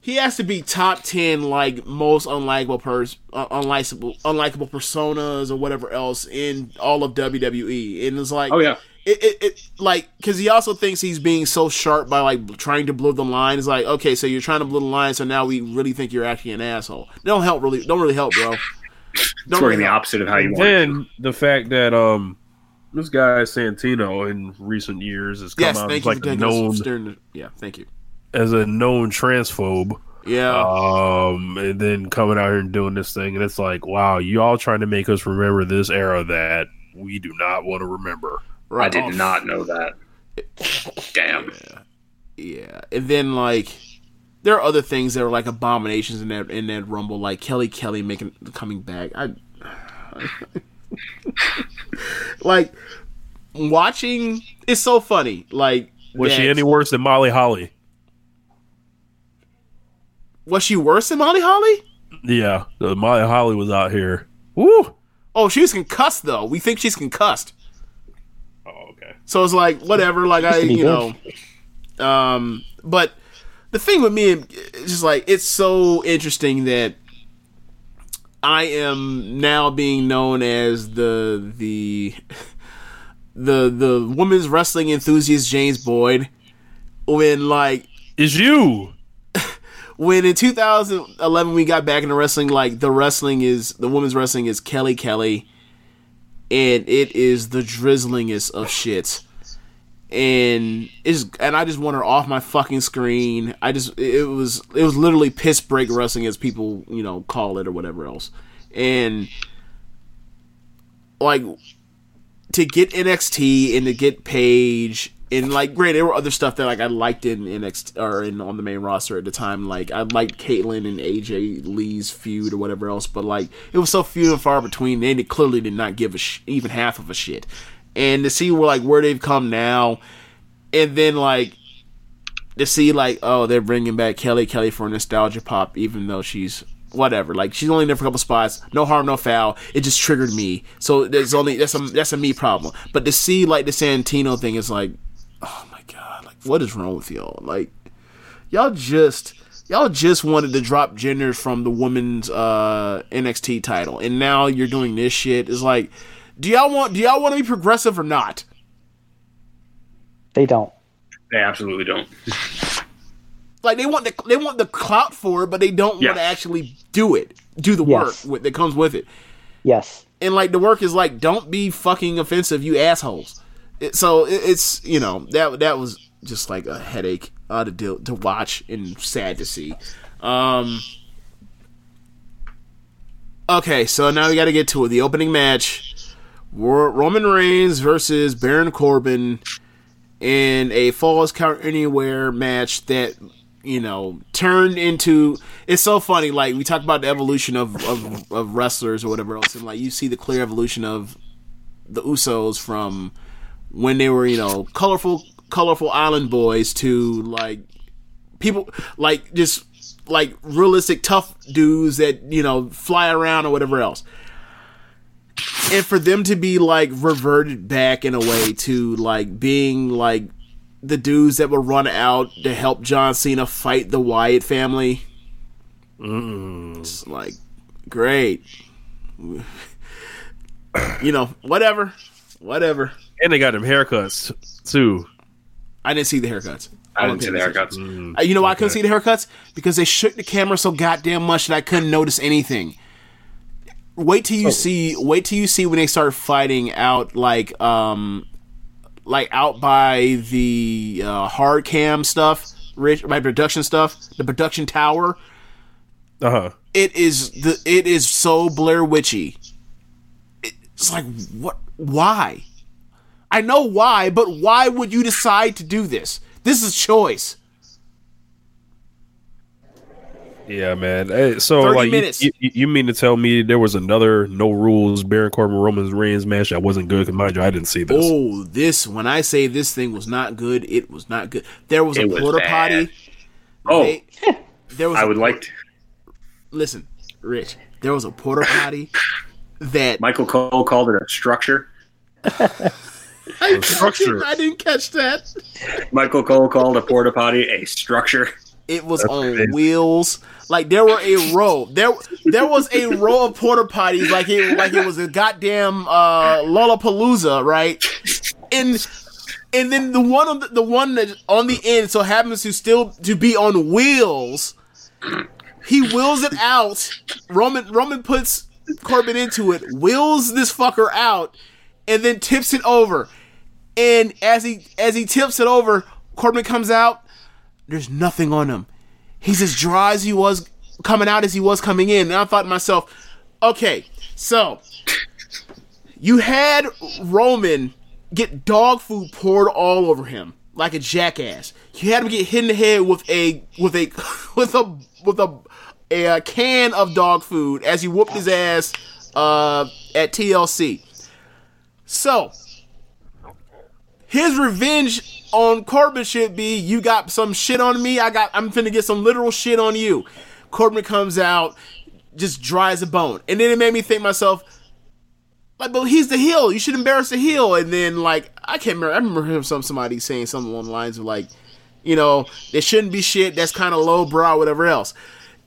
he has to be top 10 like most unlikable pers- uh, unlikable unlikable personas or whatever else in all of WWE and it's like Oh, yeah. It, it, it like because he also thinks he's being so sharp by like trying to blow the line it's like okay so you're trying to blow the line so now we really think you're actually an asshole don't help really don't really help bro It's don't working the help. opposite of how you And want it. then the fact that um this guy Santino in recent years has come yes out thank as you like for a taking known the- yeah thank you as a known transphobe. yeah Um, and then coming out here and doing this thing, and it's like, wow, you all trying to make us remember this era that we do not want to remember. I did off. not know that. Damn. Yeah, and then like there are other things that are like abominations in that in that rumble, like Kelly Kelly making coming back. I like watching. It's so funny. Like Was she any worse than Molly Holly? Was she worse than Molly Holly? Yeah, Molly Holly was out here. Woo! Oh, she was concussed though. We think she's concussed. Okay. So it's like whatever. Like I, you know, um, but the thing with me is just like it's so interesting that I am now being known as the the the the women's wrestling enthusiast James Boyd. When like Is you? when in 2011 we got back into wrestling, like the wrestling is the women's wrestling is Kelly Kelly, and it is the drizzlingest of shits. and it's and I just want her off my fucking screen. I just it was it was literally piss break wrestling as people you know call it or whatever else, and like to get NXT and to get Paige and like great there were other stuff that like I liked in NXT or in on the main roster at the time. Like I liked Kaitlyn and AJ Lee's feud or whatever else but like it was so few and far between they clearly did not give a sh- even half of a shit. And to see where like where they've come now and then like to see like oh they're bringing back Kelly. Kelly for nostalgia pop even though she's whatever. Like she's only there for a couple spots. No harm no foul. It just triggered me. So there's only that's a that's a me problem. But to see like the Santino thing is like oh my god like what is wrong with y'all like y'all just y'all just wanted to drop genders from the women's uh NXT title and now you're doing this shit it's like do y'all want do y'all want to be progressive or not They don't. They absolutely don't. like they want the they want the clout for it, but they don't want to actually do it, do the Yes. work with, that comes with it. Yes. And like the work is like, don't be fucking offensive, you assholes. It, so it, it's you know that that was just like a headache uh, to deal, to watch and sad to see. Um, okay, so now we got to get to. The opening match: Roman Reigns versus Baron Corbin in a Falls Count Anywhere match that you know turned into. It's so funny. Like we talk about the evolution of of, of wrestlers or whatever else, and like you see the clear evolution of the Usos from when they were you know colorful colorful island boys to like people like just like realistic tough dudes that you know fly around or whatever else. And for them to be like reverted back in a way to like being like the dudes that would run out to help John Cena fight the Wyatt family. It's like great. You know whatever. Whatever And they got them haircuts too. I didn't see the haircuts I didn't see the haircuts. Uh, you know why I couldn't see the haircuts? Because they shook the camera so goddamn much that I couldn't notice anything. Wait till you see. Wait till you see when they start fighting out like um, like out by the uh, hard cam stuff, rich by production stuff, the production tower. Uh huh. It is the. It is so Blair Witchy. It's like what? Why? I know why, but why would you decide to do this? This is choice. Yeah, man. Hey, so like, you- You, you, you mean to tell me there was another no rules Baron Corbin Roman Reigns match that wasn't good? 'Cause mind you, I didn't see this. Oh, this when I say this thing was not good, it was not good. There was a It was porta bad. potty. Oh, They- there was. I a would por- like to. listen, Rich. There was a porta potty that Michael Cole called it a structure. I, structure. I didn't catch that. Michael Cole called a porta potty a structure. It was That's on crazy. wheels. Like there were a row. There there was a row of porta potties like it like it was a goddamn uh Lollapalooza, right? And and then the one on the, the one that on the end so happens to still to be on wheels. He wheels it out. Roman Roman puts Corbin into it, wheels this fucker out, and then tips it over. And as he as he tips it over, Corbin comes out. There's nothing on him. He's as dry as he was coming out as he was coming in. And I thought to myself, okay, so you had Roman get dog food poured all over him like a jackass. You had him get hit in the head with a with a with a with a a, can of dog food as he whooped his ass uh, at TLC. So his revenge on Corbin should be you got some shit on me. I got I'm finna get some literal shit on you. Corbin comes out, just dry as a bone. And then it made me think myself, like, but he's the heel. You should embarrass the heel. And then like I can't remember I remember him some somebody saying something along the lines of like, you know, there shouldn't be shit that's kind of low brow, whatever else.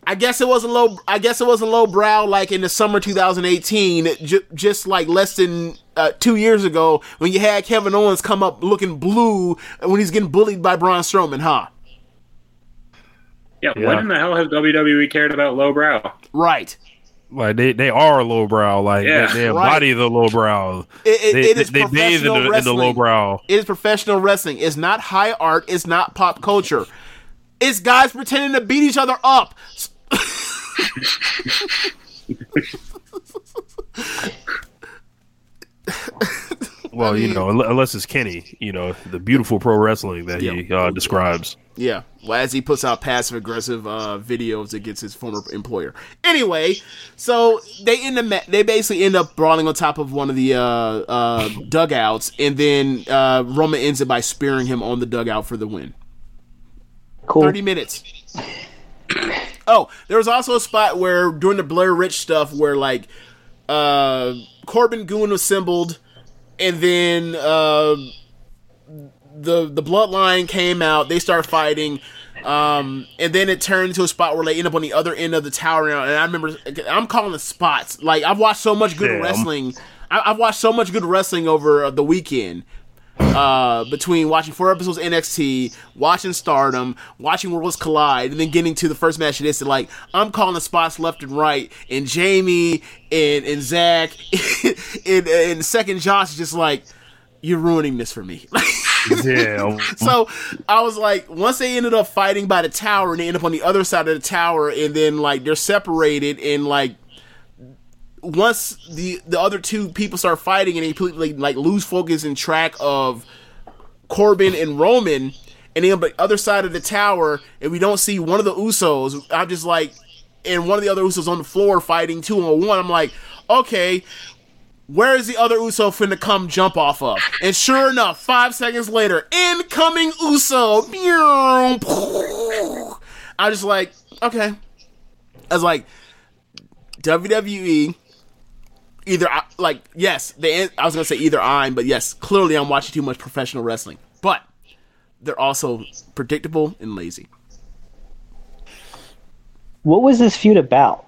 I guess it wasn't low. I guess it wasn't low brow like in the summer 2018, ju- just like less than uh, two years ago when you had Kevin Owens come up looking blue when he's getting bullied by Braun Strowman, huh? Yeah, Yeah. when in the hell has WWE cared about lowbrow? Right. Like they, they are lowbrow. Like Yeah, they, they right. embody the lowbrow. It, it, They, it is they, they bathe in professional the, in the wrestling. lowbrow. It is professional wrestling. It's not high art. It's not pop culture. It's guys pretending to beat each other up. Well, you know, unless it's Kenny, you know, the beautiful pro wrestling that he uh, describes. Yeah, well, as he puts out passive aggressive uh, videos against his former employer. Anyway, so they end up they basically end up brawling on top of one of the uh, uh, dugouts, and then uh, Roman ends it by spearing him on the dugout for the win. Cool. Thirty minutes. Oh, there was also a spot where during the Blair Witch stuff where like uh Corbin Goon assembled and then uh the the bloodline came out, they start fighting. Um, and then it turned into a spot where they end up on the other end of the tower. And I remember, I'm calling the spots. Like I've watched so much good Damn. wrestling. I, I've watched so much good wrestling over uh, the weekend uh, between watching four episodes of NXT, watching Stardom, watching Worlds Collide, and then getting to the first match of this. And like, I'm calling the spots left and right, and Jamie and and Zach and, and second Josh is just like, you're ruining this for me. Yeah. so I was like, once they ended up fighting by the tower, and they end up on the other side of the tower, and then like they're separated, and like once the the other two people start fighting, and they completely like lose focus and track of Corbin and Roman, and then on the other side of the tower, and we don't see one of the Usos. I'm just like, and one of the other Usos on the floor fighting two on one. I'm like, okay, where is the other Uso finna come jump off of? And sure enough, five seconds later, incoming Uso. I was just like, okay. I was like, WWE. Either I- like yes, they. I was gonna say either I'm, but yes, clearly I'm watching too much professional wrestling. But they're also predictable and lazy. What was this feud about?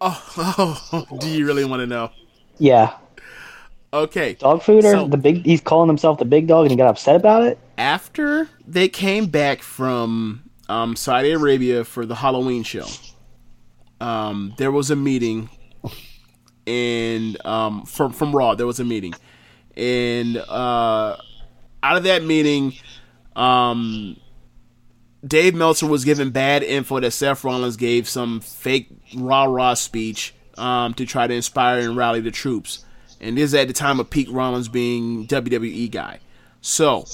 Oh, do you really want to know? Yeah, Okay. dog food or So- the big? He's calling himself the big dog and he got upset about it. after they came back from um, Saudi Arabia for the Halloween show, um, there was a meeting, and um, from from Raw there was a meeting, and uh, out of that meeting, um, Dave Meltzer was given bad info that Seth Rollins gave some fake rah rah speech um, to try to inspire and rally the troops, and this is at the time of peak Rollins being WWE guy. So,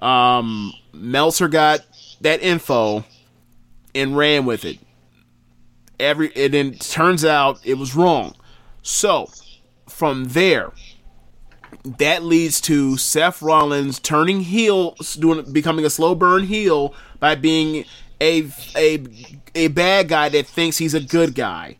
um, Meltzer got that info and ran with it. Every and then turns out it was wrong. So, from there, that leads to Seth Rollins turning heel, doing becoming a slow burn heel by being a a a bad guy that thinks he's a good guy,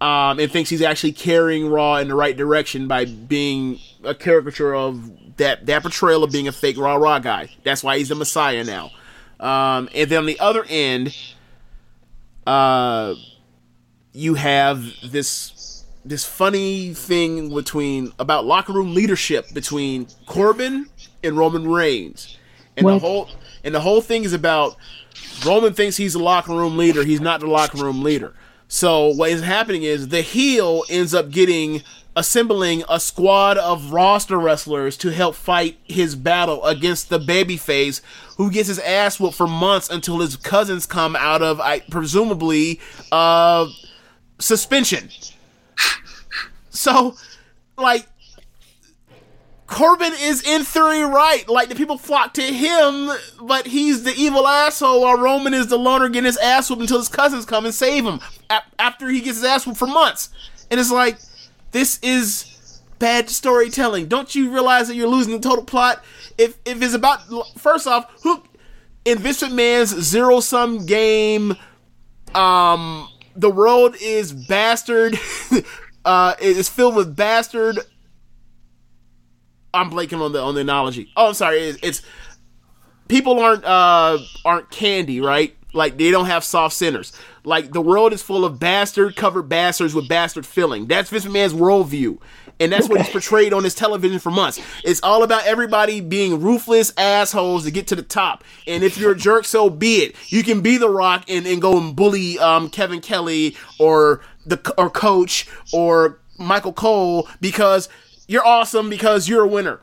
um, and thinks he's actually carrying Raw in the right direction by being a caricature of that that portrayal of being a fake Raw Raw guy. That's why he's the Messiah now. Um, and then on the other end, uh, you have this this funny thing between about locker room leadership between Corbin and Roman Reigns, and the whole and the whole thing is about Roman thinks he's the locker room leader. He's not the locker room leader. So what is happening is the heel ends up getting assembling a squad of roster wrestlers to help fight his battle against the babyface who gets his ass whooped for months until his cousins come out of I presumably uh suspension. So like Corbin is in theory right. Like the people flock to him, but he's the evil asshole. While Roman is the loner getting his ass whooped until his cousins come and save him a- after he gets his ass whooped for months. And it's like, this is bad storytelling. Don't you realize that you're losing the total plot? If if it's about first off, who in Vince McMahon's zero sum game, um, the world is bastard. uh, it is filled with bastard I'm blanking on the on the analogy. Oh, I'm sorry. It's, it's people aren't uh aren't candy, right? Like they don't have soft centers. Like the world is full of bastard covered bastards with bastard filling. That's Vince McMahon's worldview. And that's what he's portrayed on his television for months. It's all about everybody being ruthless assholes to get to the top. And if you're a jerk, so be it. You can be The Rock and, and go and bully um, Kevin Kelly or the or coach or Michael Cole because you're awesome because you're a winner.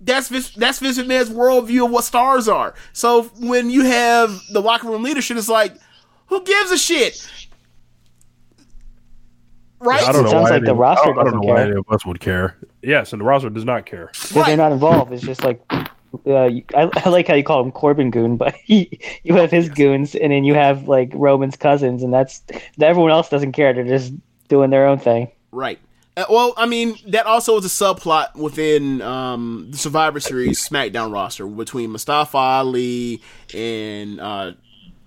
That's Vince, that's Vince McMahon's worldview of what stars are. So when you have the locker room leadership, it's like, who gives a shit? Right? I don't know sounds why like the roster I don't, I don't doesn't know why care. any of us would care. Yes, and the roster does not care. because they're not involved. It's just like uh, I, I like how you call him Corbin Goon, but he, you have his goons, and then you have like Roman's cousins, and that's everyone else doesn't care. They're just doing their own thing. Right. Uh, well, I mean, that also is a subplot within um, the Survivor Series SmackDown roster between Mustafa Ali and uh,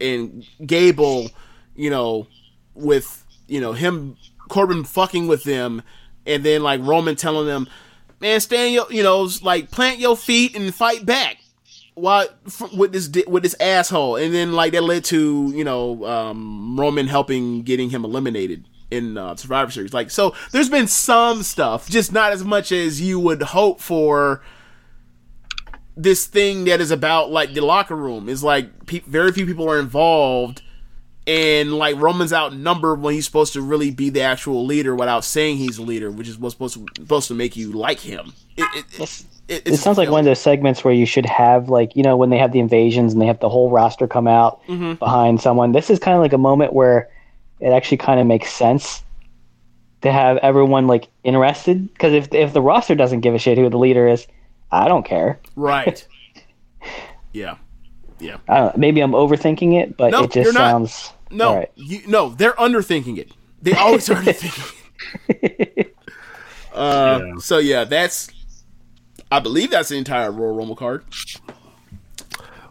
and Gable. You know, with you know him Corbin fucking with them, and then like Roman telling them, "Man, stand your you know like plant your feet and fight back." Why with this with this asshole, and then like that led to you know um, Roman helping getting him eliminated in uh, Survivor Series. Like so, there's been some stuff, just not as much as you would hope for. This thing that is about like the locker room is like pe- very few people are involved, and like Roman's outnumbered when he's supposed to really be the actual leader without saying he's a leader, which is what's supposed to supposed to make you like him. It, it, it, it, It sounds like one of those segments where you should have like you know when they have the invasions and they have the whole roster come out Mhm. behind someone. This is kind of like a moment where it actually kind of makes sense to have everyone like interested because if if the roster doesn't give a shit who the leader is, I don't care. right. yeah. Yeah. I don't know, maybe I'm overthinking it, but No, it just sounds No, all right. you, no, they're underthinking it. They always are underthinking it. Uh, So yeah, that's. I believe that's the entire Royal Rumble card.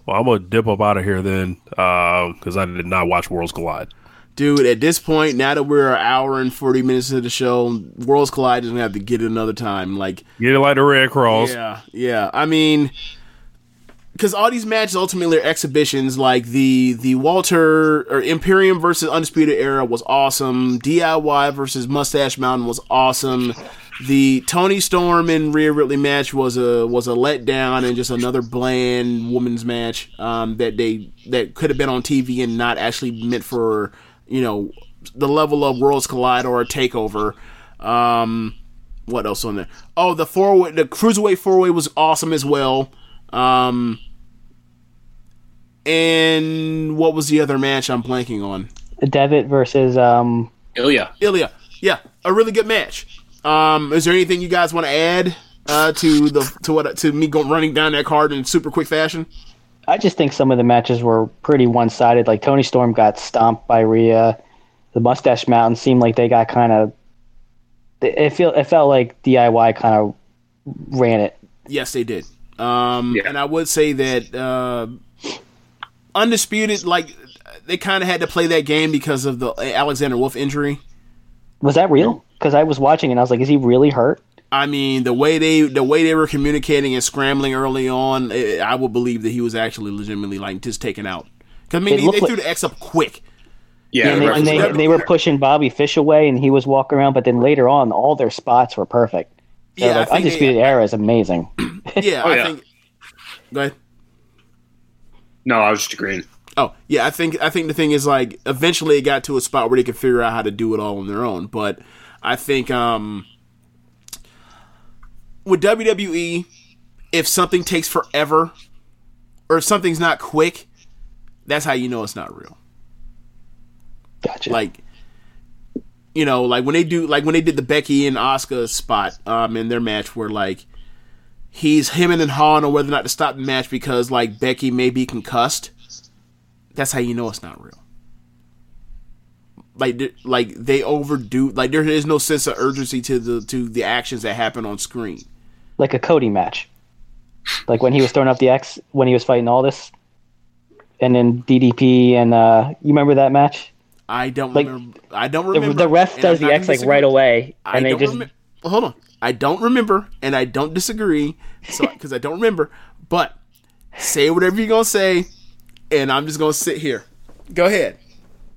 Well, I'm gonna dip up out of here then, because I did not watch Worlds Collide. Dude, at this point, now that we're an hour and forty minutes into the show, Worlds Collide doesn't have to get it another time. Like, Get it like the Red Cross. yeah, yeah. I mean, because all these matches ultimately are exhibitions. Like the the Walter or Imperium versus Undisputed Era was awesome. DIY versus Mustache Mountain was awesome. The Toni Storm and Rhea Ripley match was a was a letdown and just another bland women's match um, that they that could have been on TV and not actually meant for you know the level of Worlds Collide or a Takeover. Um, what else on there? Oh, the four way, the cruiserweight four way was awesome as well. Um, and what was the other match I'm blanking on? Devitt versus um Ilya. Ilya. Yeah, a really good match. Um, is there anything you guys want to add uh, to the to what to me going running down that card in super quick fashion? I just think some of the matches were pretty one sided. Like Toni Storm got stomped by Rhea. The Mustache Mountain seemed like they got kind of. It feel it felt like DIY kind of ran it. Yes, they did. Um, and I would say that uh, undisputed, like they kind of had to play that game because of the Alexander Wolfe injury. Was that real? Because I was watching and I was like, is he really hurt? I mean, the way they the way they were communicating and scrambling early on, eh, I would believe that he was actually legitimately like just taken out. Because I mean, It they, they threw like- the X up quick. Yeah, and they, and they, they were pushing Bobby Fish away, and he was walking around. But then later on, all their spots were perfect. So, Yeah, I like, think they- Undisputed Era is amazing. Yeah, Oh, I yeah. think. Go ahead. No, I was just agreeing. Oh yeah, I think I think the thing is like eventually it got to a spot where they could figure out how to do it all on their own. But I think um with WWE, if something takes forever or if something's not quick, that's how you know it's not real. Gotcha. Like you know, like when they do like when they did the Becky and Oscar spot um in their match where like he's him and hawing on whether or not to stop the match because like Becky may be concussed. That's how you know it's not real. Like, like they overdo. Like there is no sense of urgency to the to the actions that happen on screen. like a Cody match. Like when he was throwing up the X when he was fighting all this, and then DDP and uh, you remember that match? I don't Like, remember. I don't The, remember. the ref does the X like right away, I and they just well, hold on. I don't remember, and I don't disagree, so because I don't remember. But say whatever you're gonna say, and I'm just gonna sit here. Go ahead.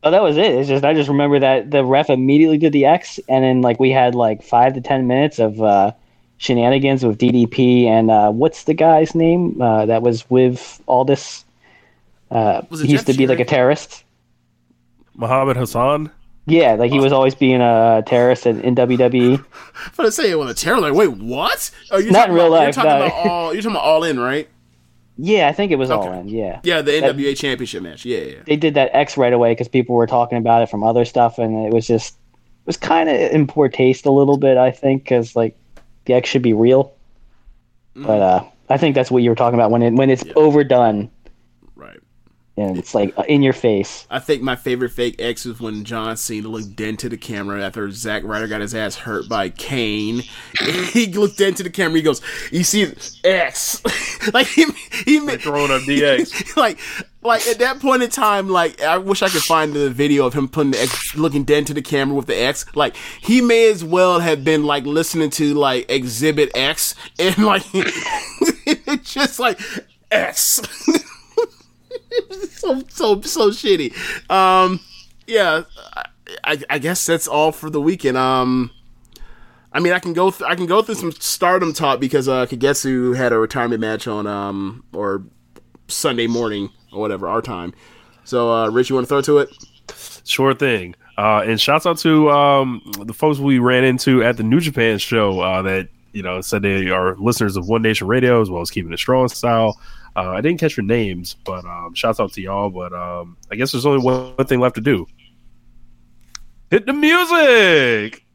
oh that was it. It's just I just remember that the ref immediately did the X, and then like we had like five to ten minutes of uh, shenanigans with DDP and uh, what's the guy's name uh, that was with all this? Uh, he used Jeff to be like a terrorist. Muhammad Hassan. Yeah, like he was always being a terrorist in, in WWE. I'm gonna say it was a terror. Like, wait, what? Oh, you're Not talking in real about, life, You're talking no. about all. You're talking about all in, right? Yeah, I think it was all in. Yeah, Yeah, the That- NWA Championship match. Yeah, yeah. they did that X right away because people were talking about it from other stuff, and it was just it was kind of in poor taste a little bit. I think because like the X should be real, but uh, I think that's what you were talking about when it when it's overdone Right. And it's like uh, in your face. I think my favorite fake X was when John Cena looked dead into the camera after Zack Ryder got his ass hurt by Kane. he looked dead into the camera. He goes, "You see X?" like he he made Throwing up DX. like like at that point in time, like I wish I could find the video of him putting the X, looking dead into the camera with the X. Like he may as well have been like listening to like Exhibit X and like it's just like X. so so so shitty. Um, yeah, I, I guess that's all for the weekend. Um, I mean, I can go th- I can go through some Stardom talk because uh, Kagetsu had a retirement match on um or Sunday morning or whatever our time. So, uh, Rich, you want to throw to it? Sure thing. Uh, and shouts out to um, the folks we ran into at the New Japan show uh, that you know said they are listeners of One Nation Radio as well as keeping it strong style. Uh, I didn't catch your names, but um, shouts out to y'all. But um, I guess there's only one, one thing left to do. Hit the music.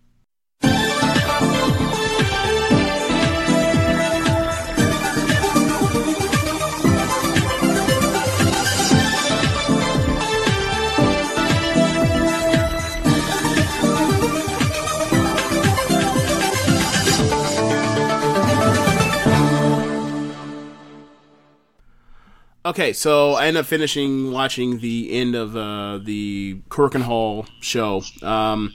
Okay, so I end up finishing watching the end of uh, the Hall show. Um,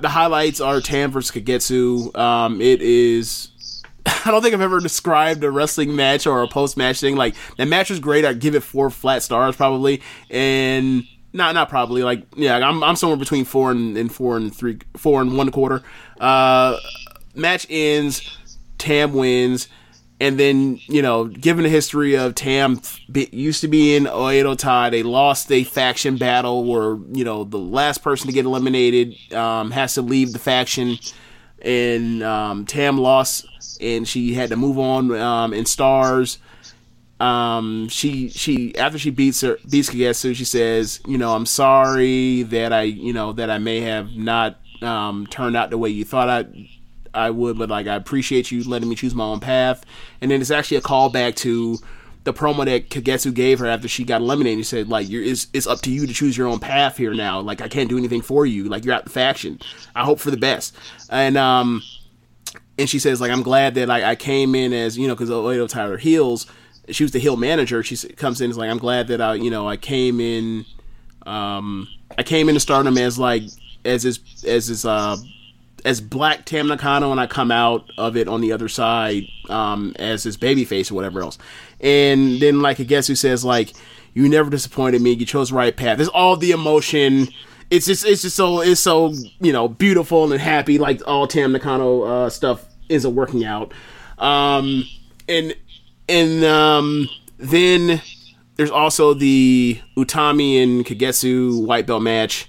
the highlights are Tam versus Kagetsu. Um, it is. I don't think I've ever described a wrestling match or a post match thing. Like that match was great. I'd give it four flat stars probably, and not not probably like yeah. I'm I'm somewhere between four and, and four and three, four and one quarter. Uh, match ends. Tam wins. And then, you know, given the history of Tam used to be in Oedo Tai, they lost a faction battle where, you know, the last person to get eliminated um, has to leave the faction. And um, Tam lost, and she had to move on um, in stars. Um, she she after she beats her beats Kagetsu, she says, you know, I'm sorry that I you know that I may have not um, turned out the way you thought I I would, but like I appreciate you letting me choose my own path. And then it's actually a callback to the promo that Kagetsu gave her after she got eliminated. He said like you're it's, it's up to you to choose your own path here now. Like I can't do anything for you. Like you're out the faction. I hope for the best. And um and she says like I'm glad that like I came in as you know because Oedo Tyler heels. She was the heel manager. She comes in is like I'm glad that I you know I came in. Um, I came into Stardom as like as his as his uh as Black Tam Nakano, and I come out of it on the other side um as his babyface or whatever else. And then like I guess who says like you never disappointed me. You chose the right path. There's all the emotion. It's just it's just so it's so you know beautiful and happy. Like all Tam Nakano uh, stuff isn't working out. Um, and and um, then there's also the Utami and Kagetsu white belt match.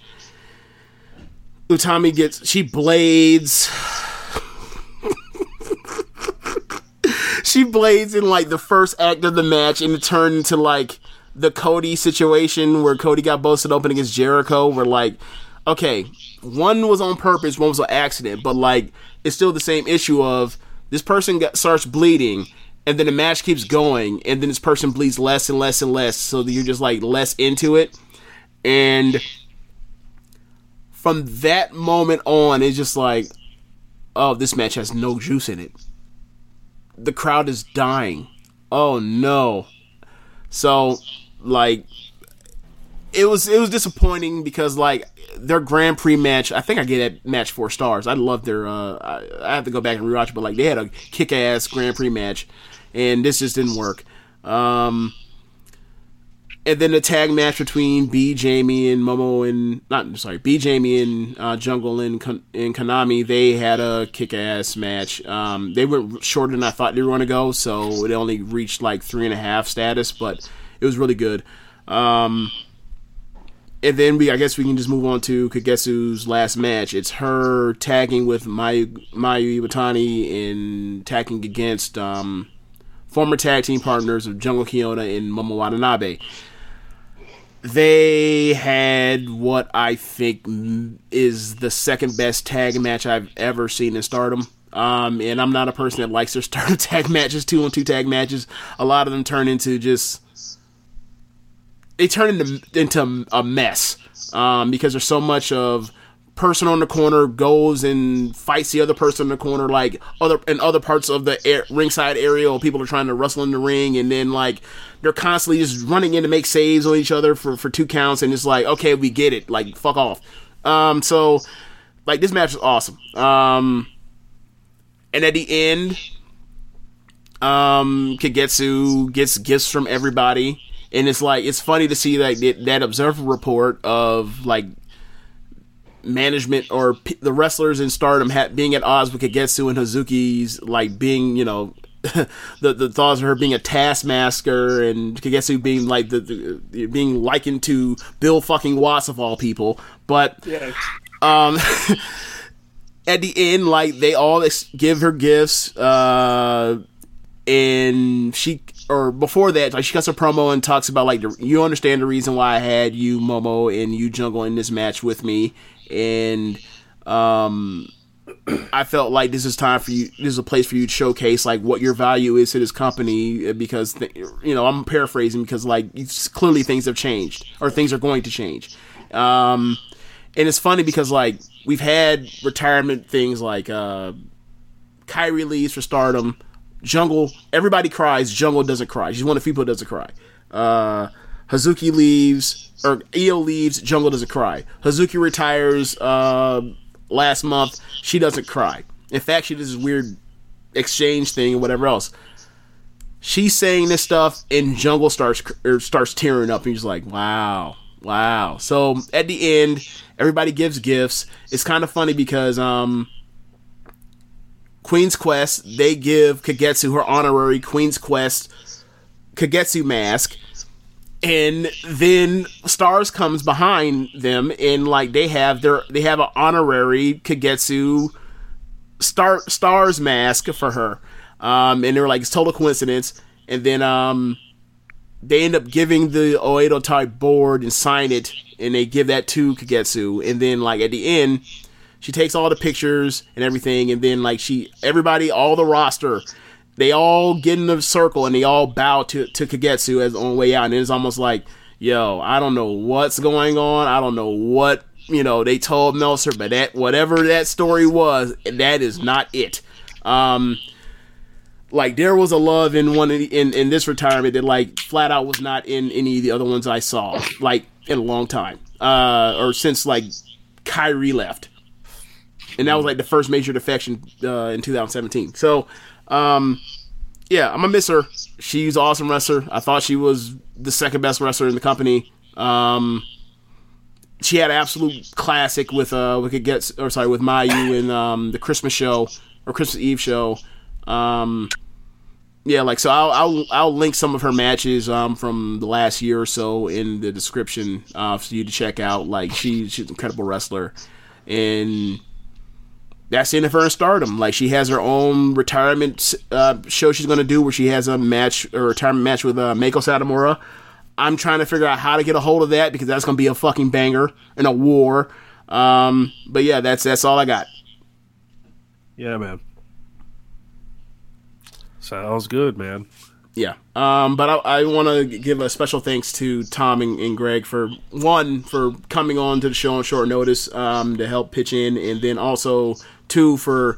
Utami gets she blades. she blades in like the first act of the match, and it turned into like the Cody situation where Cody got busted open against Jericho. Where like, okay, one was on purpose, one was an accident, but like it's still the same issue of this person got, starts bleeding. And then the match keeps going, and then this person bleeds less and less and less, so you're just like less into it. And from that moment on, it's just like, oh, this match has no juice in it. The crowd is dying. Oh no. So, like, it was it was disappointing because like their Grand Prix match, I think I get that match four stars. I love their. Uh, I, I have to go back and rewatch, but like they had a kick ass Grand Prix match, and this just didn't work. Um, and then the tag match between B Jamie and Momo and not sorry B Jamie and uh, Jungle and and Konami they had a kick ass match. Um, they went shorter than I thought they were going to go, so it only reached like three and a half status, but it was really good. Um, and then we, I guess we can just move on to Kagetsu's last match. It's her tagging with Mayu, Mayu Iwatani and tagging against um, former tag team partners of Jungle Kyona and Momo Watanabe. They had what I think is the second best tag match I've ever seen in Stardom. Um, and I'm not a person that likes their Stardom tag matches, two on two tag matches. A lot of them turn into just they turn into into a mess um, because there's so much of person on the corner goes and fights the other person in the corner like other in other parts of the air, ringside area or people are trying to wrestle in the ring and then like they're constantly just running in to make saves on each other for for two counts and it's like okay we get it. Like fuck off. Um so like this match is awesome. Um and at the end um Kagetsu gets gifts from everybody and it's like it's funny to see like that, that observer report of like management or p- the wrestlers in Stardom ha- being at odds with Kagetsu and Hazuki's like being you know the the thoughts of her being a taskmaster and Kagetsu being like the, the being likened to Bill fucking Watts of all people, but um. At the end, like they all ex- give her gifts, uh, and she or before that, like she cuts a promo and talks about like the, you understand the reason why I had you Momo and you Jungle in this match with me, and um, I felt like this is time for you. This is a place for you to showcase like what your value is to this company uh, because th- you know I'm paraphrasing because like clearly things have changed or things are going to change. Um, and it's funny because like we've had retirement things like uh, Kairi leaves for Stardom. Jungle, everybody cries. Jungle doesn't cry. She's one of the people that doesn't cry. Uh, Hazuki leaves, or Io leaves. Jungle doesn't cry. Hazuki retires uh, last month. She doesn't cry. In fact, she does this weird exchange thing and whatever else. She's saying this stuff, and Jungle starts starts tearing up, and he's like, "Wow, wow." So at the end, everybody gives gifts. It's kind of funny because um, Queen's Quest, they give Kagetsu her honorary Queen's Quest Kagetsu mask. And then Stars comes behind them and like they have their they have an honorary Kagetsu Star Stars mask for her. Um and they're like it's total coincidence. And then um they end up giving the Oedo Tai board and sign it and they give that to Kagetsu. And then like at the end she takes all the pictures and everything, and then like she, everybody, all the roster, they all get in a circle and they all bow to to Kagetsu as on the way out, and it's almost like, yo, I don't know what's going on, I don't know what you know they told Meltzer, but that whatever that story was, that is not it. Um, like there was a love in one the, in in this retirement that like flat out was not in any of the other ones I saw like in a long time, uh, or since like Kairi left and that was like the first major defection uh, in 2017. So, um, yeah, I'm gonna miss her. She's an awesome wrestler. I thought she was the second best wrestler in the company. Um, she had absolute classic with uh, we could get or sorry with Mayu in um, the Christmas show or Christmas Eve show. Um, yeah, like so, I'll, I'll I'll link some of her matches um, from the last year or so in the description uh, for you to check out. Like she she's an incredible wrestler, and that's the end of her in stardom. Like she has her own retirement uh, show she's to do where she has a match a retirement match with uh, Meiko Satomura. I'm trying to figure out how to get a hold of that because that's to be a fucking banger and a war. Um, but yeah, that's that's all I got. Yeah, man. Sounds good, man. Yeah. Um, but I, I want to give a special thanks to Tom and, and Greg for one for coming on to the show on short notice um, to help pitch in, and then also two for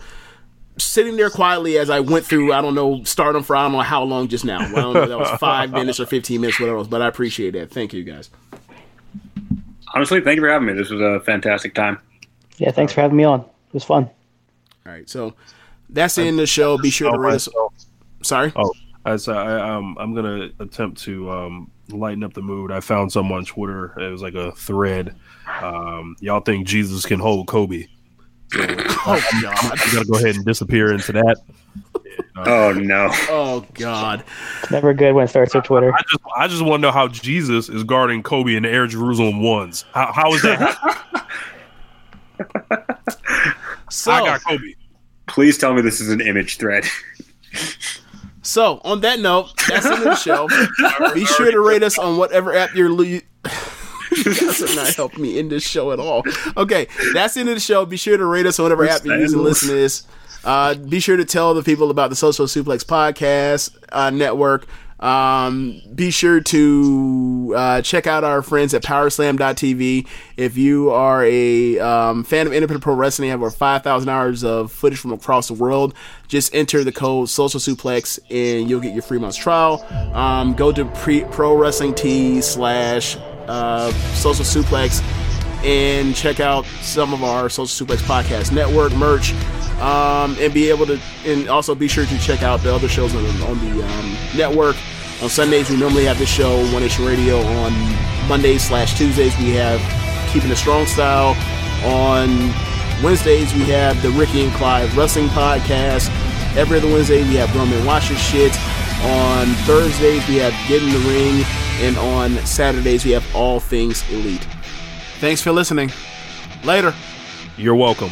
sitting there quietly as I went through. I don't know, stardom for I don't know how long just now. I don't know if that was five minutes or fifteen minutes, whatever it was. But I appreciate that. Thank you guys. Honestly, thank you for having me. This was a fantastic time. Yeah, thanks for having me on. It was fun. All right, so that's the end of the show. Be sure to rate us. Sorry. Oh, as I um, I'm gonna attempt to um, lighten up the mood. I found some on Twitter. It was like a thread. Um, y'all think Jesus can hold Kobe? So, Oh God! I gotta go ahead and disappear into that. And, Oh no. Oh God. Never good when it starts with Twitter. I just I just want to know how Jesus is guarding Kobe in the Air Jerusalem ones. How, how is that? So I got Kobe. Please tell me this is an image thread. So, on that note, that's the end of the show. Be sure to rate us on whatever app you're. Lo- you guys are not helping me in this show at all. Okay, that's the end of the show. Be sure to rate us on whatever app you're using listen to this. Uh, be sure to tell the people about the Social Suplex Podcast uh, Network. Um, be sure to uh, check out our friends at Powerslam.tv. If you are a um, fan of independent pro wrestling, have over 5,000 hours of footage from across the world, just enter the code Social Suplex and you'll get your free month's trial. Um, go to pre- Pro Wrestling T slash uh, Social Suplex and check out some of our Social Suplex Podcast Network merch. Um, and be able to, and also be sure to check out the other shows on, on the um, network. On Sundays, we normally have this show, One Nation Radio. On Mondays slash Tuesdays, we have Keeping the Strong Style. On Wednesdays, we have the Ricky and Clive Wrestling Podcast. Every other Wednesday, we have Roman Watch Your Shit. On Thursdays, we have Get in the Ring. And on Saturdays, we have All Things Elite. Thanks for listening. Later. You're welcome.